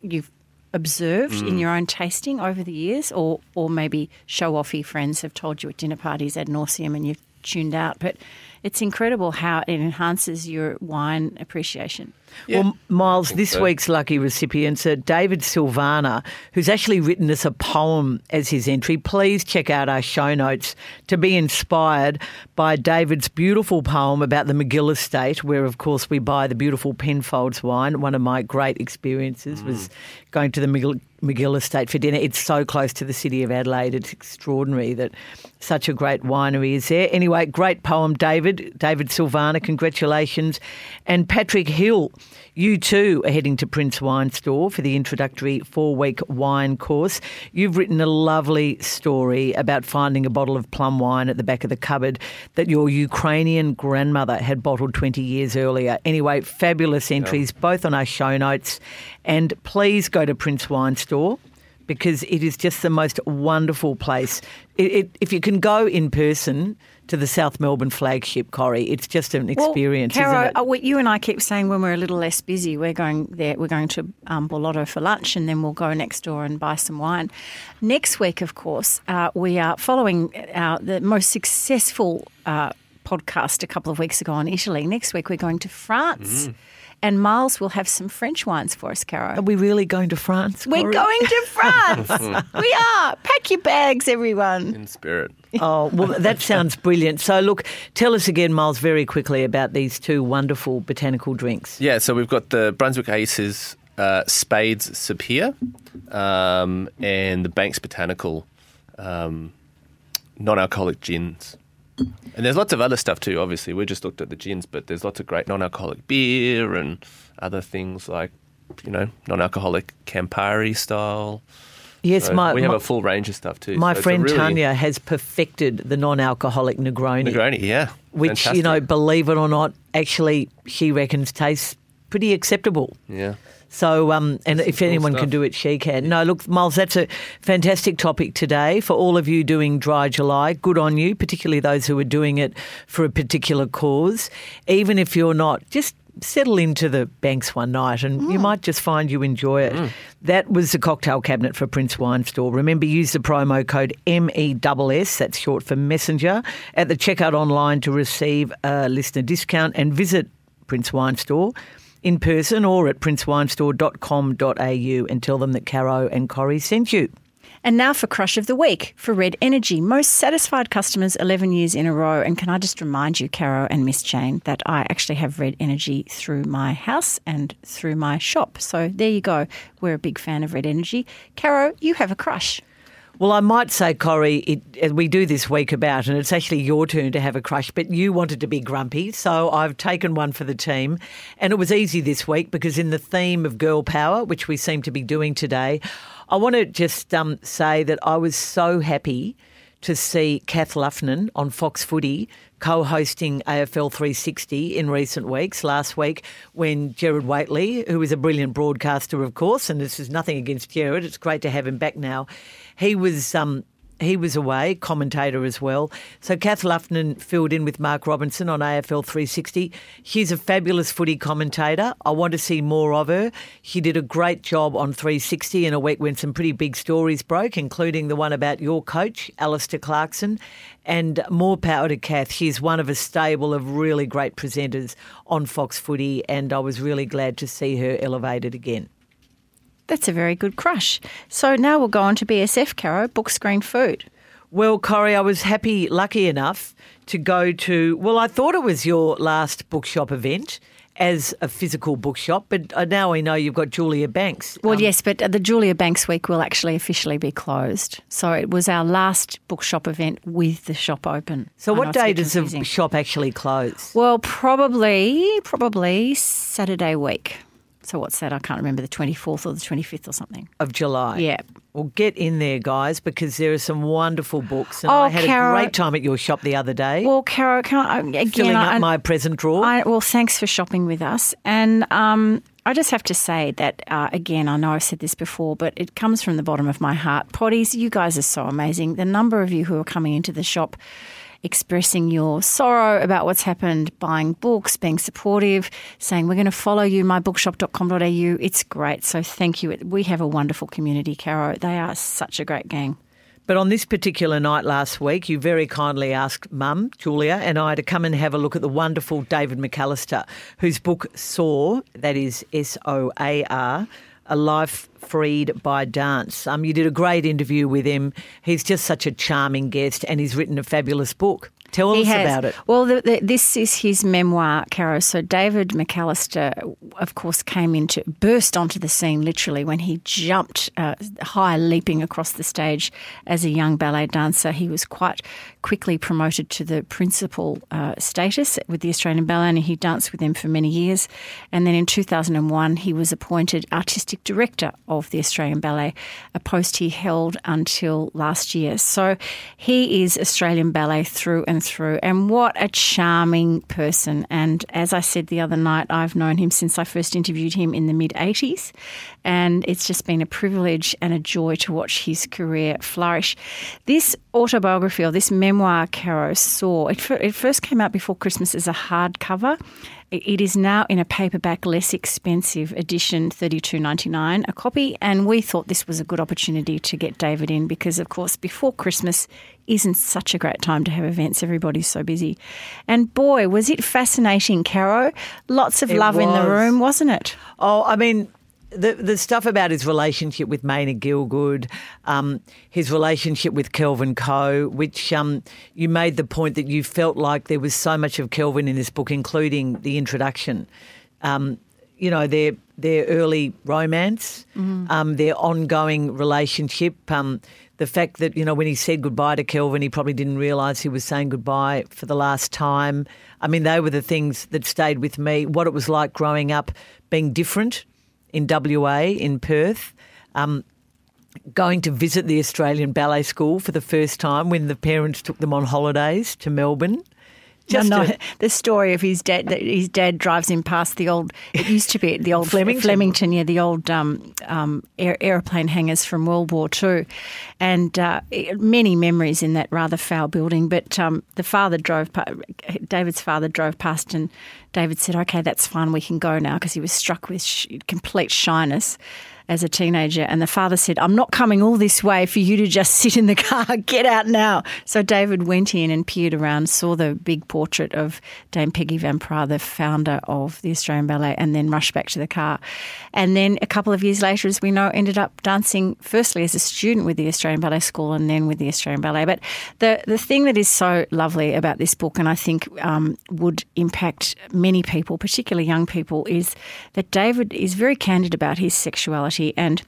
you've observed Mm. in your own tasting over the years, or or maybe show offy friends have told you at dinner parties ad nauseum and you've tuned out. But it's incredible how it enhances your wine appreciation. Well, Miles, this so. week's lucky recipients are David Silvana, who's actually written us a poem as his entry. Please check out our show notes to be inspired by David's beautiful poem about the Magill estate, where, of course, we buy the beautiful Penfolds wine. One of my great experiences was mm. going to the Magill, Magill estate for dinner. It's so close to the city of Adelaide. It's extraordinary that such a great winery is there. Anyway, great poem, David. David Silvana, congratulations. And Patrick Hill, you too are heading to Prince Wine Store for the introductory four week wine course. You've written a lovely story about finding a bottle of plum wine at the back of the cupboard that your Ukrainian grandmother had bottled 20 years earlier. Anyway, fabulous entries, both on our show notes. And please go to Prince Wine Store because it is just the most wonderful place. It, it, if you can go in person to the South Melbourne flagship, Corrie, it's just an experience, well, Caro, isn't it? uh, you and I keep saying when we're a little less busy, we're going there. We're going to um, Bellota for lunch, and then we'll go next door and buy some wine. Next week, of course, uh, we are following our, the most successful uh, podcast a couple of weeks ago on Italy. Next week, we're going to France. And Miles will have some French wines for us, Caro. Are we really going to France? We're going to *laughs* France. we are. Pack your bags, everyone. In spirit. Oh, well, that sounds brilliant. So, look, tell us again, Miles, very quickly about these two wonderful botanical drinks. Yeah, so we've got the Brunswick Aces uh, Spades Sapiir um, and the Banks Botanical um, non-alcoholic gins. And there's lots of other stuff too. Obviously, we just looked at the gins, but there's lots of great non-alcoholic beer and other things like you know non-alcoholic Campari style. Yes, So my, we have my, a full range of stuff too. my So friend really- Tanya has perfected the non alcoholic Negroni. Negroni, yeah, which you know, believe it or not, actually she reckons tastes pretty acceptable. yeah. So, um, and if anyone can do it, she can. No, look, Miles, that's a fantastic topic today for all of you doing Dry July. Good on you, particularly those who are doing it for a particular cause. Even if you're not, just settle into the banks one night and you might just find you enjoy it. That was the cocktail cabinet for Prince Wine Store. Remember, use the promo code MESS, that's short for messenger, at the checkout online to receive a listener discount and visit Prince Wine Store in person or at princewinestore.com.au and tell them that Caro and Corrie sent you. And now for Crush of the Week for Red Energy. Most satisfied customers 11 years in a row. And can I just remind you, Caro and Miss Jane, that I actually have Red Energy through my house and through my shop. So there you go. We're a big fan of Red Energy. Caro, you have a crush. Well, I might say, Corrie, it, as we do this week about, and it's actually your turn to have a crush, but you wanted to be grumpy, so I've taken one for the team. And it was easy this week because, in the theme of girl power, which we seem to be doing today, I want to just um, say that I was so happy to see Kath Loughnan on Fox Footy co-hosting AFL 360 in recent weeks. Last week, when Gerard Whateley, who is a brilliant broadcaster, of course, and this is nothing against Gerard, it's great to have him back now. He was um, he was away, commentator as well. So Kath Loughnan filled in with Mark Robinson on AFL 360. She's a fabulous footy commentator. I want to see more of her. She did a great job on 360 in a week when some pretty big stories broke, including the one about your coach, Alistair Clarkson. And more power to Kath. She's one of a stable of really great presenters on Fox Footy, and I was really glad to see her elevated again. That's a very good crush. So now we'll go on to BSF, Caro, book screen food. Well, Corrie, I was happy, lucky enough to go to, well, I thought it was your last bookshop event as a physical bookshop, but uh, now we know you've got Julia Banks. Well, Um, yes, but the Julia Banks Week will actually officially be closed. So it was our last bookshop event with the shop open. So, I what day does the shop actually close? Well, probably, probably Saturday week. So what's that? I can't remember the 24th or the 25th or something. Of July. Yeah. Well, get in there, guys, because there are some wonderful books. And Oh, I had Caro- a great time at your shop the other day, Well, Caro, can I, again, filling up I, my present drawer. I, well, thanks for shopping with us. And um, I just have to say that, uh, again, I know I've said this before, but it comes from the bottom of my heart. Potties, you guys are so amazing. The number of you who are coming into the shop expressing your sorrow about what's happened, buying books, being supportive, saying, We're going to follow you, mybookshop.com.au. It's great. So thank you. We have a wonderful community, Caro. They are such a great gang. But on this particular night last week, you very kindly asked Mum, Julia, and I to come and have a look at the wonderful David McAllister, whose book Soar, that is S O A R, A Life Freed by Dance. Um, you did a great interview with him. He's just such a charming guest, and he's written a fabulous book. Tell He us has. about it. Well, the, the, this is his memoir, Caro. So David McAllister, of course, came into burst onto the scene literally when he jumped uh, high, leaping across the stage as a young ballet dancer. He was quite quickly promoted to the principal uh, status with the Australian Ballet, and he danced with them for many years. And then in 2001, he was appointed artistic director of the Australian Ballet, a post he held until last year. So he is Australian Ballet through and through. And what a charming person. And as I said the other night, I've known him since I first interviewed him in the mid 80s. And it's just been a privilege and a joy to watch his career flourish. This autobiography or this memoir, Caro Soar, it, it first came out before Christmas as a hardcover. It is now in a paperback, less expensive edition, thirty two ninety nine a copy. And we thought this was a good opportunity to get David in because, of course, before Christmas isn't such a great time to have events. Everybody's so busy. And boy, was it fascinating, Caro. Lots of It love in the room, wasn't it? Oh, I mean, the the stuff about his relationship with Maina Gielgud, um, his relationship with Kelvin Coe, which um, you made the point that you felt like there was so much of Kelvin in this book, including the introduction. Um, you know their their early romance, um, their ongoing relationship. Um, the fact that you know when he said goodbye to Kelvin, he probably didn't realise he was saying goodbye for the last time. I mean, they were the things that stayed with me. What it was like growing up, being different in WA in Perth. Um, going to visit the Australian Ballet School for the first time when the parents took them on holidays to Melbourne. *laughs* Just no, no, a- the story of his dad. That his dad drives him past the old. It used to be the old Flemington. Flemington, yeah, the old um, um, air, airplane hangars from World War Two, and uh, many memories in that rather foul building. But um, the father drove. David's father drove past, and David said, "Okay, that's fine. We can go now," because he was struck with sh- complete shyness. As a teenager, and the father said, I'm not coming all this way for you to just *laughs* sit in the car. Get out now. So David went in and peered around, saw the big portrait of Dame Peggy Van Praagh, the founder of the Australian Ballet, and then rushed back to the car. And then a couple of years later, as we know, ended up dancing firstly as a student with the Australian Ballet School and then with the Australian Ballet. But the, the thing that is so lovely about this book, and I think um, would impact many people, particularly young people, is that David is very candid about his sexuality and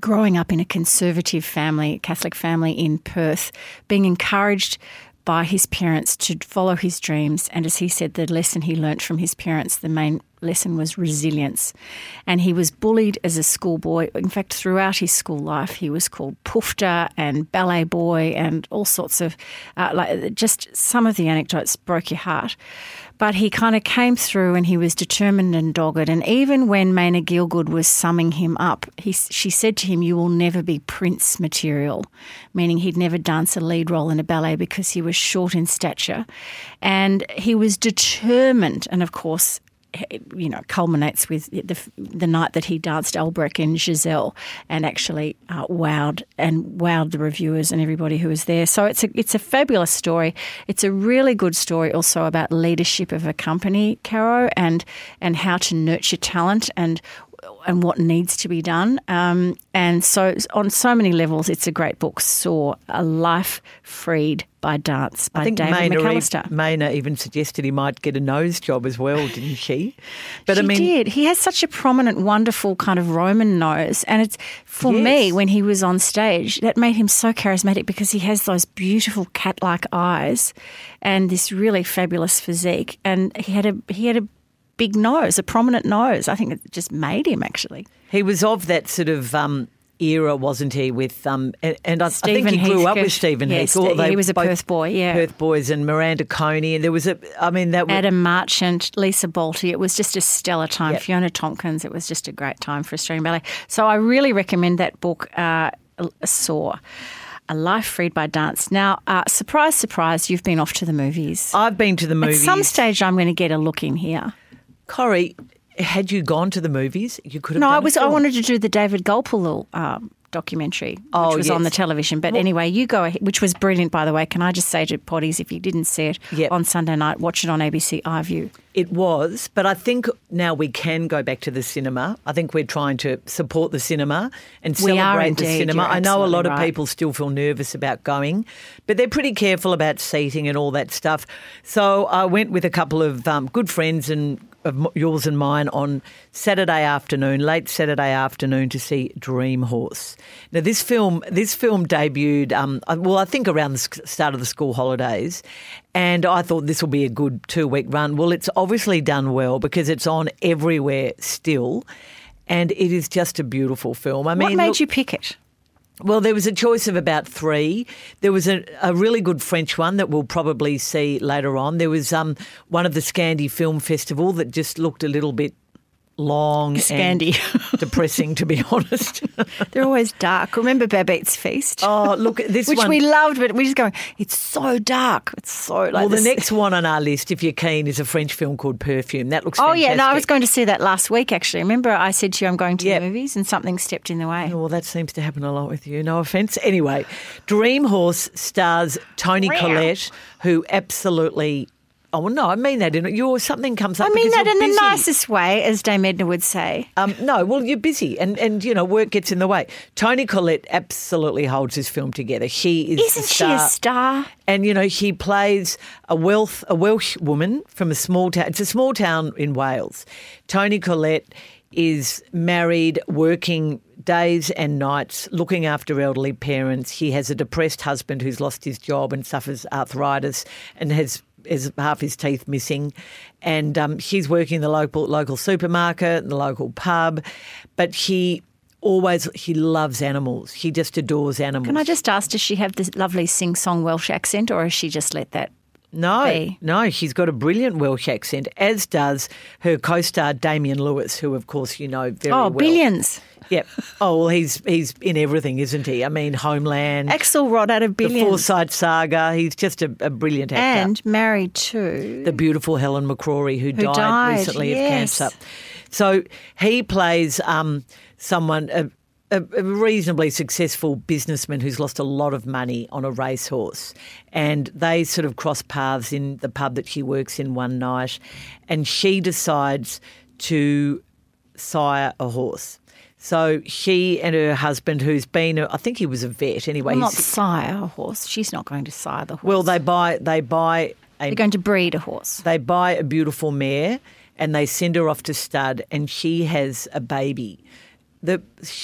growing up in a conservative family, Catholic family in Perth, being encouraged by his parents to follow his dreams. And as he said, the lesson he learnt from his parents, the main lesson was resilience. And he was bullied as a schoolboy. In fact, throughout his school life, he was called Poofter and Ballet Boy and all sorts of, uh, like, just some of the anecdotes broke your heart. But he kind of came through and he was determined and dogged. And even when Maina Gielgud was summing him up, he, she said to him, You will never be prince material, meaning he'd never dance a lead role in a ballet because he was short in stature. And he was determined. And of course, you know, culminates with the, the night that he danced Albrecht in Giselle and actually uh, wowed and wowed the reviewers and everybody who was there. So it's a it's a fabulous story. It's a really good story also about leadership of a company, Caro, and and how to nurture talent and and what needs to be done. Um, and so, on so many levels, it's a great book. Soar a life freed by dance by I think David Maina, McAllister. Maina even suggested he might get a nose job as well, didn't *sighs* she? But she I mean, did. He has such a prominent, wonderful kind of Roman nose, and it's for Yes. me when he was on stage that made him so charismatic because he has those beautiful cat-like eyes and this really fabulous physique, and he had a he had a big nose, a prominent nose. I think it just made him actually. He was of that sort of um, era, wasn't he? With um, and, I, I think he grew up with Stephen Yes, Heath. Or he was a Perth boy, yeah. Perth boys and Miranda Coney, and there was a. I mean, that was Adam Marchant, Lisa Bolte. It was just a stellar time. Yep. Fiona Tompkins. It was just a great time for Australian ballet. So I really recommend that book, uh, Soar. A Life Freed by Dance. Now, uh, surprise, surprise, you've been off to the movies. I've been to the At movies. some stage, I'm going to get a look in here. Corrie, had you gone to the movies, you could have. No, I was. I wanted to do the David Gulpilil um, documentary, which Oh, was on the television. But anyway, you go ahead, which was brilliant, by the way. Can I just say to potties, if you didn't see it Yep. on Sunday night, watch it on ABC iView. It was, but I think now we can go back to the cinema. I think we're trying to support the cinema and celebrate the cinema. I know a lot absolutely of people still feel nervous about going, but they're pretty careful about seating and all that stuff. So I went with a couple of um, good friends and of yours and mine on Saturday afternoon, late Saturday afternoon, to see Dream Horse. Now this film, this film debuted, um, uh, well, I think around the start of the school holidays, and I thought this will be a good two week run. Well, it's obviously done well because it's on everywhere still. And it is just a beautiful film. I mean, what made look- you pick it? Well, there was a choice of about three. There was a, a really good French one that we'll probably see later on. There was um, one of the Scandi Film Festival that just looked a little bit long Scandi. and *laughs* depressing, to be honest. *laughs* They're always dark. Remember Babette's Feast? oh, look, at this Which one. we loved, but we're just going, it's so dark. It's so like well, the next one on our list, if you're keen, is a French film called Perfume. That looks Oh, yeah. No, I was going to see that last week, actually. Remember, I said to you, I'm going to Yep. the movies, and something stepped in the way. Oh, well, that seems to happen a lot with you. No offence. Anyway, Dream Horse stars Toni Collette, who absolutely. Oh no, I mean that in your something comes up. I mean that in the nicest way, as Dame Edna would say. Um, no, well, you're busy, and, and you know work gets in the way. Toni Collette absolutely holds this film together. She is Isn't the she a star. star? And you know she plays a wealth a Welsh woman from a small town. It's a small town in Wales. Toni Collette is married, working days and nights, looking after elderly parents. He has a depressed husband who's lost his job and suffers arthritis and has has half his teeth missing. And um, she's working in the local local supermarket, and the local pub, but he. Always, he loves animals. He just adores animals. Can I just ask, does she have this lovely sing song Welsh accent, or has she just let that? No, be. no, she's got a brilliant Welsh accent, as does her co-star Damian Lewis, who, of course, you know very Oh, well. billions. Yep. Oh, well, he's he's in everything, isn't he? I mean, Homeland, Axelrod out of Billions, the. Forsyte Saga. He's just a, a brilliant actor. and married to. the beautiful Helen McCrory, who, Who died, died, recently yes. of cancer. So he plays um, someone. A, a a reasonably successful businessman who's lost a lot of money on a racehorse. And they sort of cross paths in the pub that she works in one night. And she decides to sire a horse. So she and her husband, who's been, a, I think he was a vet anyway. Well, not sire a horse. She's not going to sire the horse. well, they buy they buy a They're going to breed a horse. they buy a beautiful mare and they send her off to stud, and she has a baby. The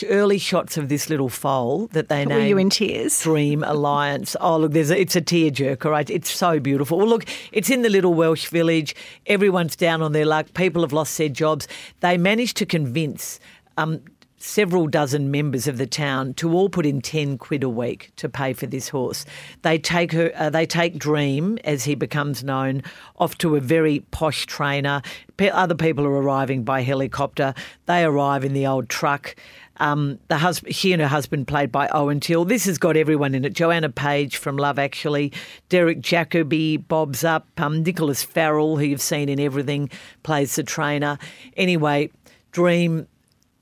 early shots of this little foal that they Were name you in tears? Dream *laughs* Alliance. Oh, look, there's a, it's a tearjerker, right? It's so beautiful. Well, look, it's in the little Welsh village. Everyone's down on their luck. People have lost their jobs. They managed to convince um, several dozen members of the town to all put in 10 quid a week to pay for this horse. They take her uh, they take Dream as he becomes known off to a very posh trainer. Other people are arriving by helicopter. They arrive in the old truck. Um, the husband, she and her husband, played by Owen Teale. This has got everyone in it. Joanna Page from Love Actually, Derek Jacobi, Bob's Up, um, Nicholas Farrell, who you've seen in everything, plays the trainer. Anyway, Dream.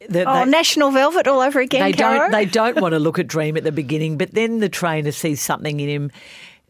The, Oh, they- National Velvet all over again, they Caro. don't. They don't want to look at Dream at the beginning, but then the trainer sees something in him.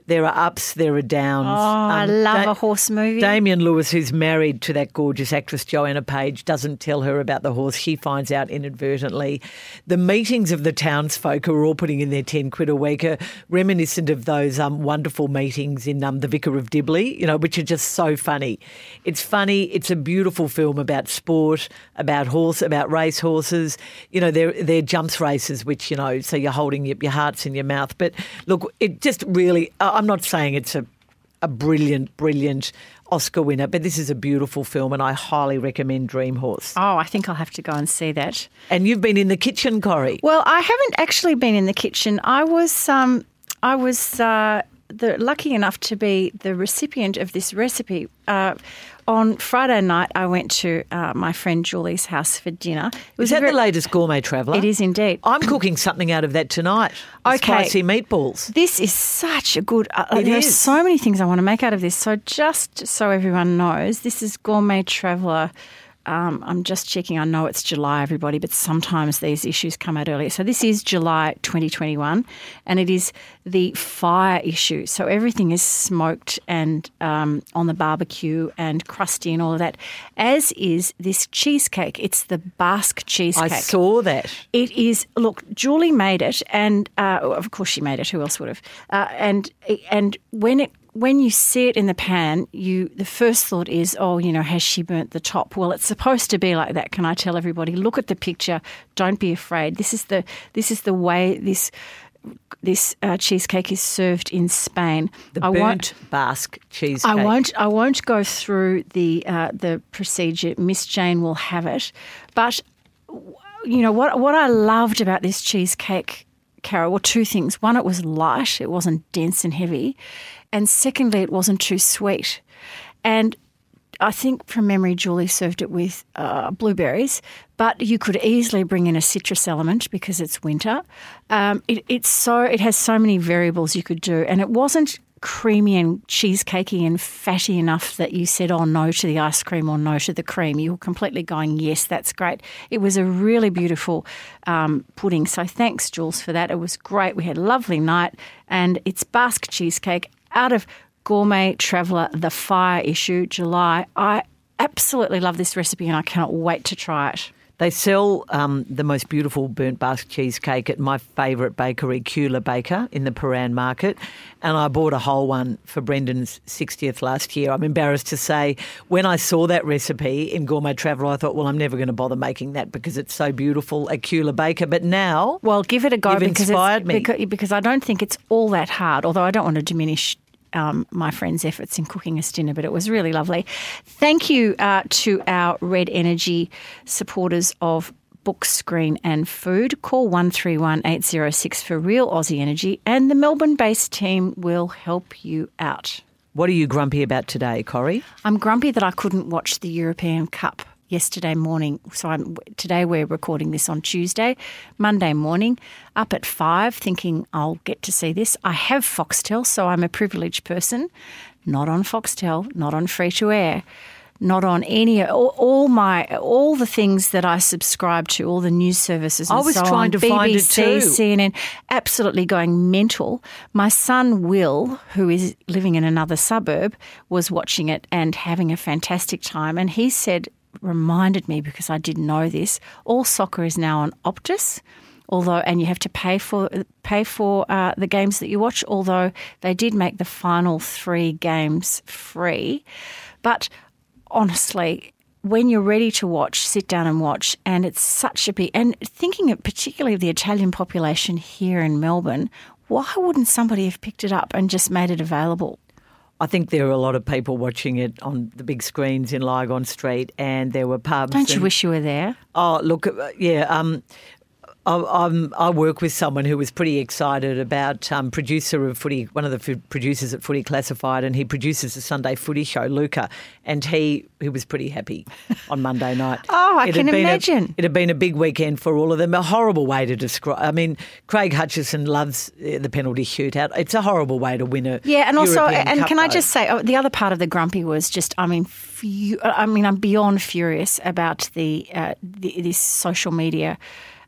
There are ups, there are downs. Oh, I love Da- a horse movie. Damian Lewis, who's married to that gorgeous actress Joanna Page, doesn't tell her about the horse. She finds out inadvertently. The meetings of the townsfolk who are all putting in their 10 quid a week are reminiscent of those um, wonderful meetings in um, The Vicar of Dibley, you know, which are just so funny. It's funny. It's a beautiful film about sport, about horse, about race horses. You know, they're, they're jumps races, which, you know, so you're holding your, your hearts in your mouth. But look, it just really, I- I'm not saying it's a a brilliant, brilliant Oscar winner, but this is a beautiful film and I highly recommend Dream Horse. Oh, I think I'll have to go and see that. And you've been in the kitchen, Corrie. Well, I haven't actually been in the kitchen. I was um, I was uh, the, lucky enough to be the recipient of this recipe. Uh, on Friday night, I went to uh, my friend Julie's house for dinner. It Was a that very- the latest Gourmet Traveller? It is indeed. I'm cooking something out of that tonight. Okay. Spicy meatballs. This is such a good. Uh, there is. are so many things I want to make out of this. So just so everyone knows, this is Gourmet Traveller. Um, I'm just checking. I know it's July, everybody, but sometimes these issues come out earlier. So this is July 2021, and it is the fire issue. So everything is smoked and um, on the barbecue and crusty and all of that. As is this cheesecake. It's the Basque cheesecake. I saw that. It is. Look, Julie made it, and uh, of course she made it. Who else would have? Uh, and and when it when you see it in the pan, you the first thought is, oh, you know, has she burnt the top? Well, it's supposed to be like that. Can I tell everybody? Look at the picture. Don't be afraid. This is the this is the way this this uh, cheesecake is served in Spain. The I burnt won't. Basque cheesecake. I won't. I won't go through the uh, the procedure. Miss Jane will have it, but you know what? What I loved about this cheesecake, Caro, were two things. One, it was light; it wasn't dense and heavy, and secondly, it wasn't too sweet. And I think from memory, Julie served it with uh, blueberries, but you could easily bring in a citrus element because it's winter. Um, it, it's so it has so many variables you could do, and it wasn't creamy and cheesecakey and fatty enough that you said, "Oh no" to the ice cream or no to the cream. You were completely going, "Yes, that's great." It was a really beautiful um, pudding. So thanks, Jules, for that. It was great. We had a lovely night, and it's Basque cheesecake out of Gourmet Traveller, the fire issue, July. I absolutely love this recipe and I cannot wait to try it. They sell um, the most beautiful burnt Basque cheesecake at my favourite bakery, Kula Baker, in the Prahran Market. And I bought a whole one for Brendan's 60th last year. I'm embarrassed to say, when I saw that recipe in Gourmet Traveller, I thought, well, I'm never going to bother making that because it's so beautiful at Kula Baker. But now, Well, give it a go because, inspired me. because because I don't think it's all that hard. Although I don't want to diminish um, my friend's efforts in cooking us dinner, but it was really lovely. Thank you uh, to our Red Energy supporters of book, screen, and food. Call one three one eight zero six for real Aussie energy, and the Melbourne-based team will help you out. what are you grumpy about today, Corrie? I'm grumpy that I couldn't watch the European Cup yesterday morning. So I'm, today we're recording this on Tuesday, Monday morning, up at five, thinking I'll get to see this. I have Foxtel, so I'm a privileged person. Not on Foxtel, not on free to air. Not on any all, all my all the things that I subscribe to, all the news services. I was so trying on, to find it BBC, too. CNN, absolutely going mental. My son Will, who is living in another suburb, was watching it and having a fantastic time. And he said, reminded me because I didn't know this. All soccer is now on Optus. Although, and you have to pay for pay for uh, the games that you watch. Although they did make the final three games free, but honestly, when you're ready to watch, sit down and watch. And it's such a big, and thinking of particularly of the Italian population here in Melbourne, why wouldn't somebody have picked it up and just made it available? I think there were a lot of people watching it on the big screens in Lygon Street, and there were pubs. Don't you and- wish you were there? Oh, look, uh, yeah. Um, I'm, I work with someone who was pretty excited about um, producer of footy, one of the f- producers at Footy Classified, and he produces the Sunday Footy show, Luca, and he he was pretty happy on Monday night. *laughs* Oh, I It can been a- imagine. it had been a big weekend for all of them. A horrible way to describe. I mean, Craig Hutchison loves uh, the penalty shootout. It's a horrible way to win a Yeah, and also, European and Cup, can I just say, oh, the other part of the grumpy was just, I mean, fu- I mean, I'm beyond furious about the, uh, the this social media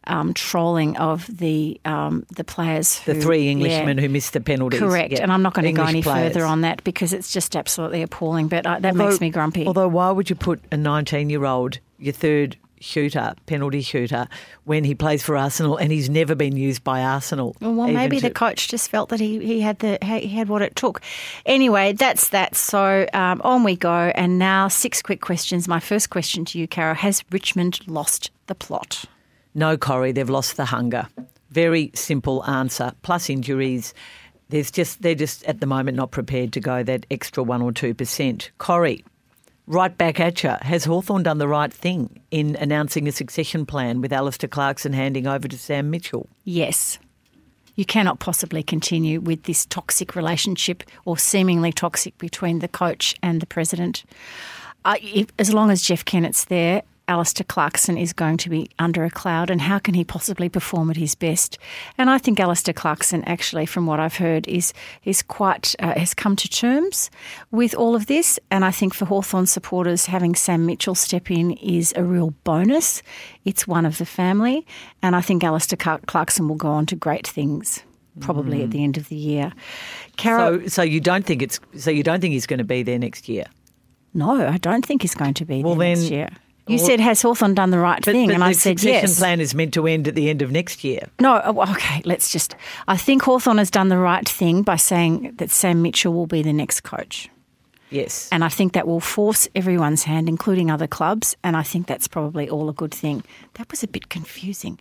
um, trolling of the um, the players, the who- three yeah. Englishmen who missed the penalties. Correct, Yeah. and I'm not going to go any players. further on that because it's just absolutely appalling. But uh, that makes me grumpy. Although, why would you put a 19 year old, your third shooter, penalty shooter, when he plays for Arsenal and he's never been used by Arsenal? Well, maybe the coach just felt that he, he had the he had what it took. Anyway, that's that. So um, on we go. And now six quick questions. My first question to you, Caro: Has Richmond lost the plot? No, Corrie, they've lost the hunger. Very simple answer. Plus injuries. There's just they're just at the moment not prepared to go that extra one or two percent. Corrie, right back at you. Has Hawthorn done the right thing in announcing a succession plan with Alistair Clarkson handing over to Sam Mitchell? Yes. You cannot possibly continue with this toxic relationship or seemingly toxic between the coach and the president. Uh, if, as long as Jeff Kennett's there, Alistair Clarkson is going to be under a cloud, and how can he possibly perform at his best? And I think Alistair Clarkson, actually, from what I've heard, is is quite uh, has come to terms with all of this. And I think for Hawthorn supporters, having Sam Mitchell step in is a real bonus. It's one of the family, and I think Alistair Clarkson will go on to great things. Probably at the end of the year, Caro. So, so you don't think it's so you don't think he's going to be there next year? no, I don't think he's going to be Well, there next then- year. You well- said has Hawthorn done the right But, thing, but and I said succession yes. plan is meant to end at the end of next year. No, oh, okay, let's just. I think Hawthorn has done the right thing by saying that Sam Mitchell will be the next coach. Yes. And I think that will force everyone's hand, including other clubs. And I think that's probably all a good thing. That was a bit confusing.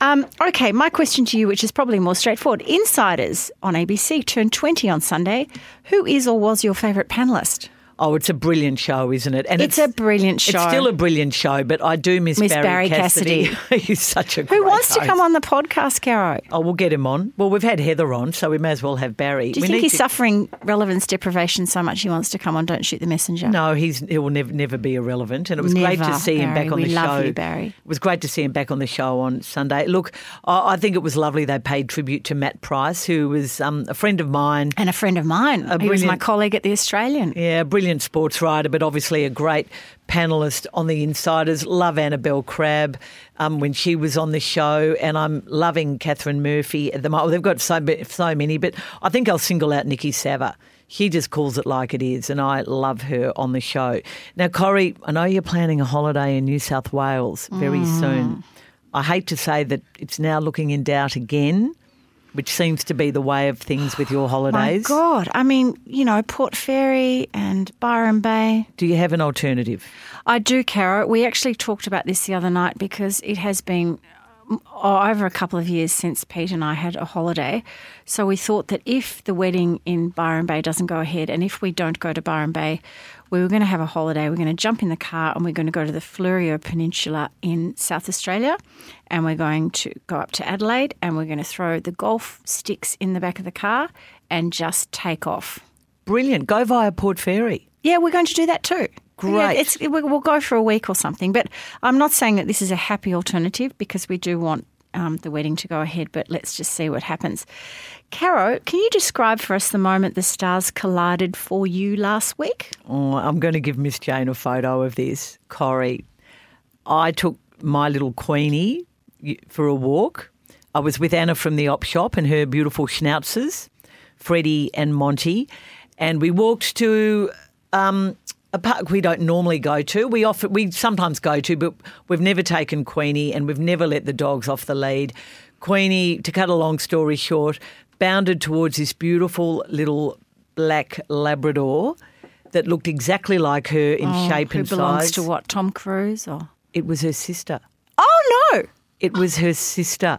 Um, okay, my question to you, which is probably more straightforward Insiders on ABC turned 20 on Sunday. Who is or was your favourite panellist? Oh, it's a brilliant show, isn't it? And It's a brilliant show. It's still a brilliant show, but I do miss, Miss Barry, Barry Cassidy. Cassidy. *laughs* He's such a Who wants to come on the podcast, Caro? Oh, we'll get him on. Well, we've had Heather on, so we may as well have Barry. Do you we think he's to- suffering relevance deprivation so much he wants to come on Don't Shoot the Messenger? No, he's he will never never be irrelevant, and it was great to Never, see him back on We the love show. you, Barry. It was great to see him back on the show on Sunday. Look, I, I think it was lovely. They paid tribute to Matt Price, who was um, a friend of mine. And a friend of mine. he was my colleague at the Australian. Yeah, a brilliant sports writer, but obviously a great panelist on the Insiders. Love Annabel Crabb um, when she was on the show, and I'm loving Katharine Murphy at the moment. They've got so so many, but I think I'll single out Niki Savva. She just calls it like it is, and I love her on the show. Now, Corrie, I know you're planning a holiday in New South Wales very Mm. soon. I hate to say that it's now looking in doubt again, which seems to be the way of things with your *gasps* holidays. My. God. I mean, you know, Port Fairy and Byron Bay. Do you have an alternative? I do, Caro. We actually talked about this the other night because it has been um, over a couple of years since Pete and I had a holiday. So we thought that if the wedding in Byron Bay doesn't go ahead and if we don't go to Byron Bay, we were going to have a holiday. We're going to jump in the car and we're going to go to the Fleurieu Peninsula in South Australia and we're going to go up to Adelaide and we're going to throw the golf sticks in the back of the car and just take off. Brilliant. Go via Port Fairy. Yeah, we're going to do that too. Great. Yeah, it's, we'll go for a week or something. But I'm not saying that this is a happy alternative because we do want um, the wedding to go ahead, but let's just see what happens. Caro, can you describe for us the moment the stars collided for you last week? Oh, I'm going to give Miss Jane a photo of this. Corrie, I took my little Queenie for a walk. I was with Anna from the op shop and her beautiful schnauzers, Freddie and Monty, and we walked to um, a park we don't normally go to. We often, we sometimes go to, but we've never taken Queenie and we've never let the dogs off the lead. Queenie, to cut a long story short, bounded towards this beautiful little black Labrador that looked exactly like her in shape Oh, Who and belongs size. to what? Tom Cruise or? It was her sister. Oh no, It was her sister.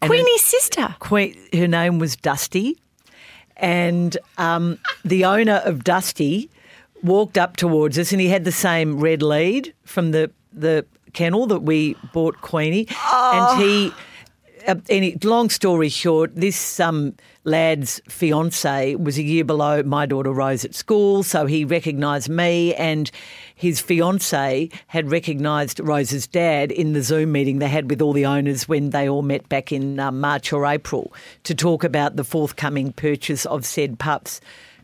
And her- Queenie's sister. Queen, her name was Dusty, and um, the owner of Dusty walked up towards us, and he had the same red lead from the the kennel that we bought Queenie, and he. Uh, any long story short, this um, lad's fiance was a year below my daughter Rose at school, so he recognised me, and his fiance had recognised Rose's dad in the Zoom meeting they had with all the owners when they all met back in um, March or April to talk about the forthcoming purchase of said pups.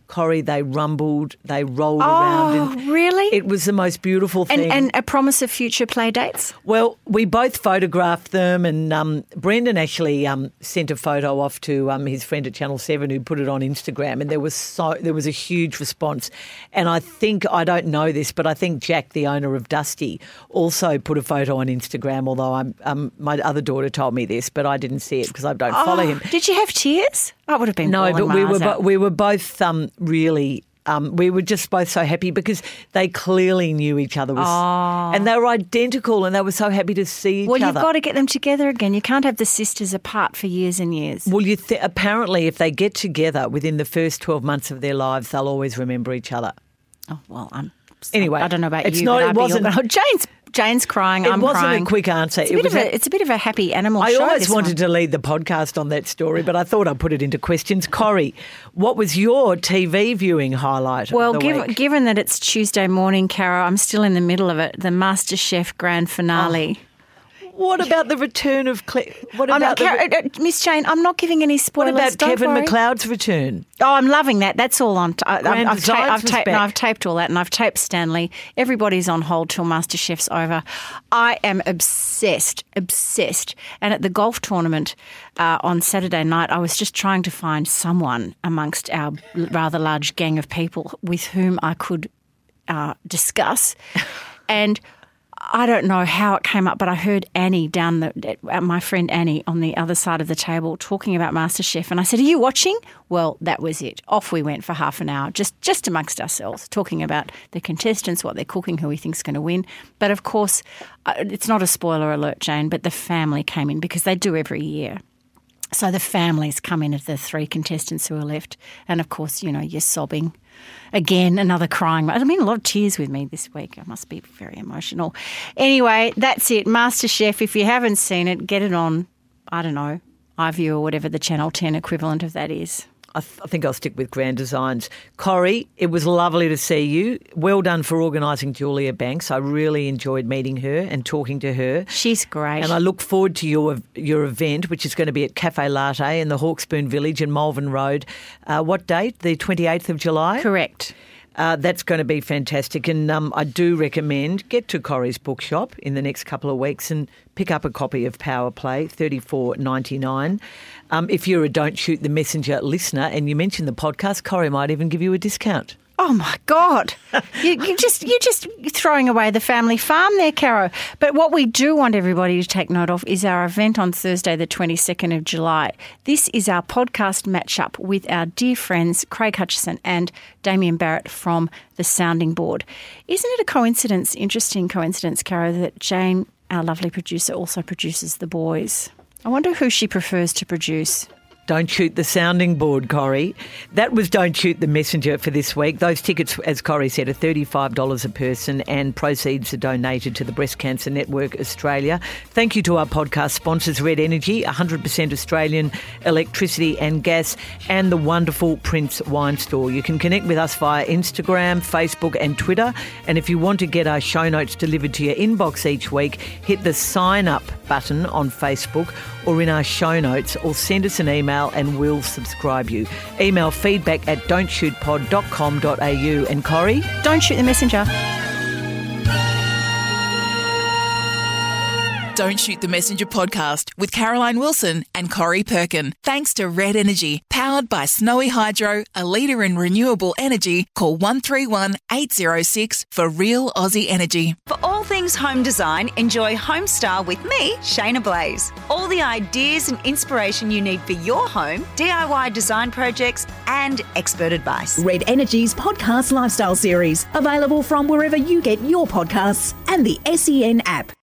Corrie, they rumbled, they rolled around. Oh, really? It was the most beautiful thing. and a promise of future play dates? Well, we both photographed them, and um, Brendan actually um, sent a photo off to um, his friend at Channel Seven, who put it on Instagram, and there was so there was a huge response. And I think I don't know this, but I think Jack, the owner of Dusty, also put a photo on Instagram. Although I'm um, my other daughter told me this, but I didn't see it because I don't follow Oh, him. Did you have tears? I would have been No, but we were bo- we were both um, really. Um, we were just both so happy because they clearly knew each other, was, and they were identical, and they were so happy to see each Well, other. Well, you've got to get them together again. You can't have the sisters apart for years and years. Well, you th- apparently, if they get together within the first twelve months of their lives, they'll always remember each other. Oh, well, I'm. Anyway, I don't know about it's you. not- but it all wasn't- going, *laughs* Jane's Jane's crying. It I'm wasn't crying. a quick answer. It's a, It bit was of a- a, it's a bit of a happy animal I show. always wanted one. to lead the podcast on that story, but I thought I'd put it into questions. Corrie, what was your TV viewing highlight? Well, of the given, given that it's Tuesday morning, Caro, I'm still in the middle of it. The MasterChef grand finale. What about the return of Cle- what I'm about not, the, uh, uh, Miss Jane. I'm not giving any spoilers. what about don't Kevin worry. McCloud's return? Oh, I'm loving that. That's all on. T- I, Grand I've, ta- I've, taped, no. I've taped all that, and I've taped Stanley. Everybody's on hold till MasterChef's over. I am obsessed, obsessed. And at the golf tournament uh, on Saturday night, I was just trying to find someone amongst our rather large gang of people with whom I could uh, discuss, and. I don't know how it came up, but I heard Annie down the my friend Annie on the other side of the table talking about MasterChef, and I said, "Are you watching?" Well, that was it. Off we went for half an hour, just just amongst ourselves, talking about the contestants, what they're cooking, who we think's going to win. But of course, uh, it's not a spoiler alert, Jane. But the family came in because they do every year. So the families come in of the three contestants who are left, and of course, you know, you're sobbing. Again, another crying. I mean, a lot of tears with me this week. I must be very emotional. Anyway, that's it. MasterChef. If you haven't seen it, get it on. I don't know, iView or whatever the Channel Ten equivalent of that is. I, th- I think I'll stick with Grand Designs. Corrie, it was lovely to see you. Well done for organising Julia Banks. I really enjoyed meeting her and talking to her. She's great. And I look forward to your your event, which is going to be at Cafe Latte in the Hawksburn Village in Malvern Road. Uh, what date? The 28th of July? Correct. Uh, that's going to be fantastic. And um, I do recommend get to Corrie's bookshop in the next couple of weeks and pick up a copy of Power Play, thirty four ninety nine. Um, if you're a Don't Shoot the Messenger listener and you mention the podcast, Corrie might even give you a discount. Oh my God! you, you just you just throwing away the family farm there, Caro. But what we do want everybody to take note of is our event on Thursday, the twenty second of July. This is our podcast match up with our dear friends Craig Hutchison and Damian Barrett from the Sounding Board. Isn't it a coincidence? Interesting coincidence, Caro, that Jane, our lovely producer, also produces the boys. I wonder who she prefers to produce. Don't shoot the sounding board, Corrie. That was Don't Shoot the Messenger for this week. Those tickets, as Corrie said, are $35 a person and proceeds are donated to the Breast Cancer Network Australia. Thank you to our podcast sponsors, Red Energy, 100% Australian electricity and gas, and the wonderful Prince Wine Store. You can connect with us via Instagram, Facebook, and Twitter. And if you want to get our show notes delivered to your inbox each week, hit the sign up button on Facebook or in our show notes or send us an email and we'll subscribe you. Email feedback at don'tshootpod.com.au. And Corrie? Don't shoot the messenger. Don't Shoot the Messenger podcast with Caroline Wilson and Corrie Perkin. Thanks to Red Energy, powered by Snowy Hydro, a leader in renewable energy. Call 131 806 for real Aussie energy. For all things home design, enjoy Homestar with me, Shayna Blaze. All the ideas and inspiration you need for your home, DIY design projects, and expert advice. Red Energy's podcast lifestyle series, available from wherever you get your podcasts and the SEN app.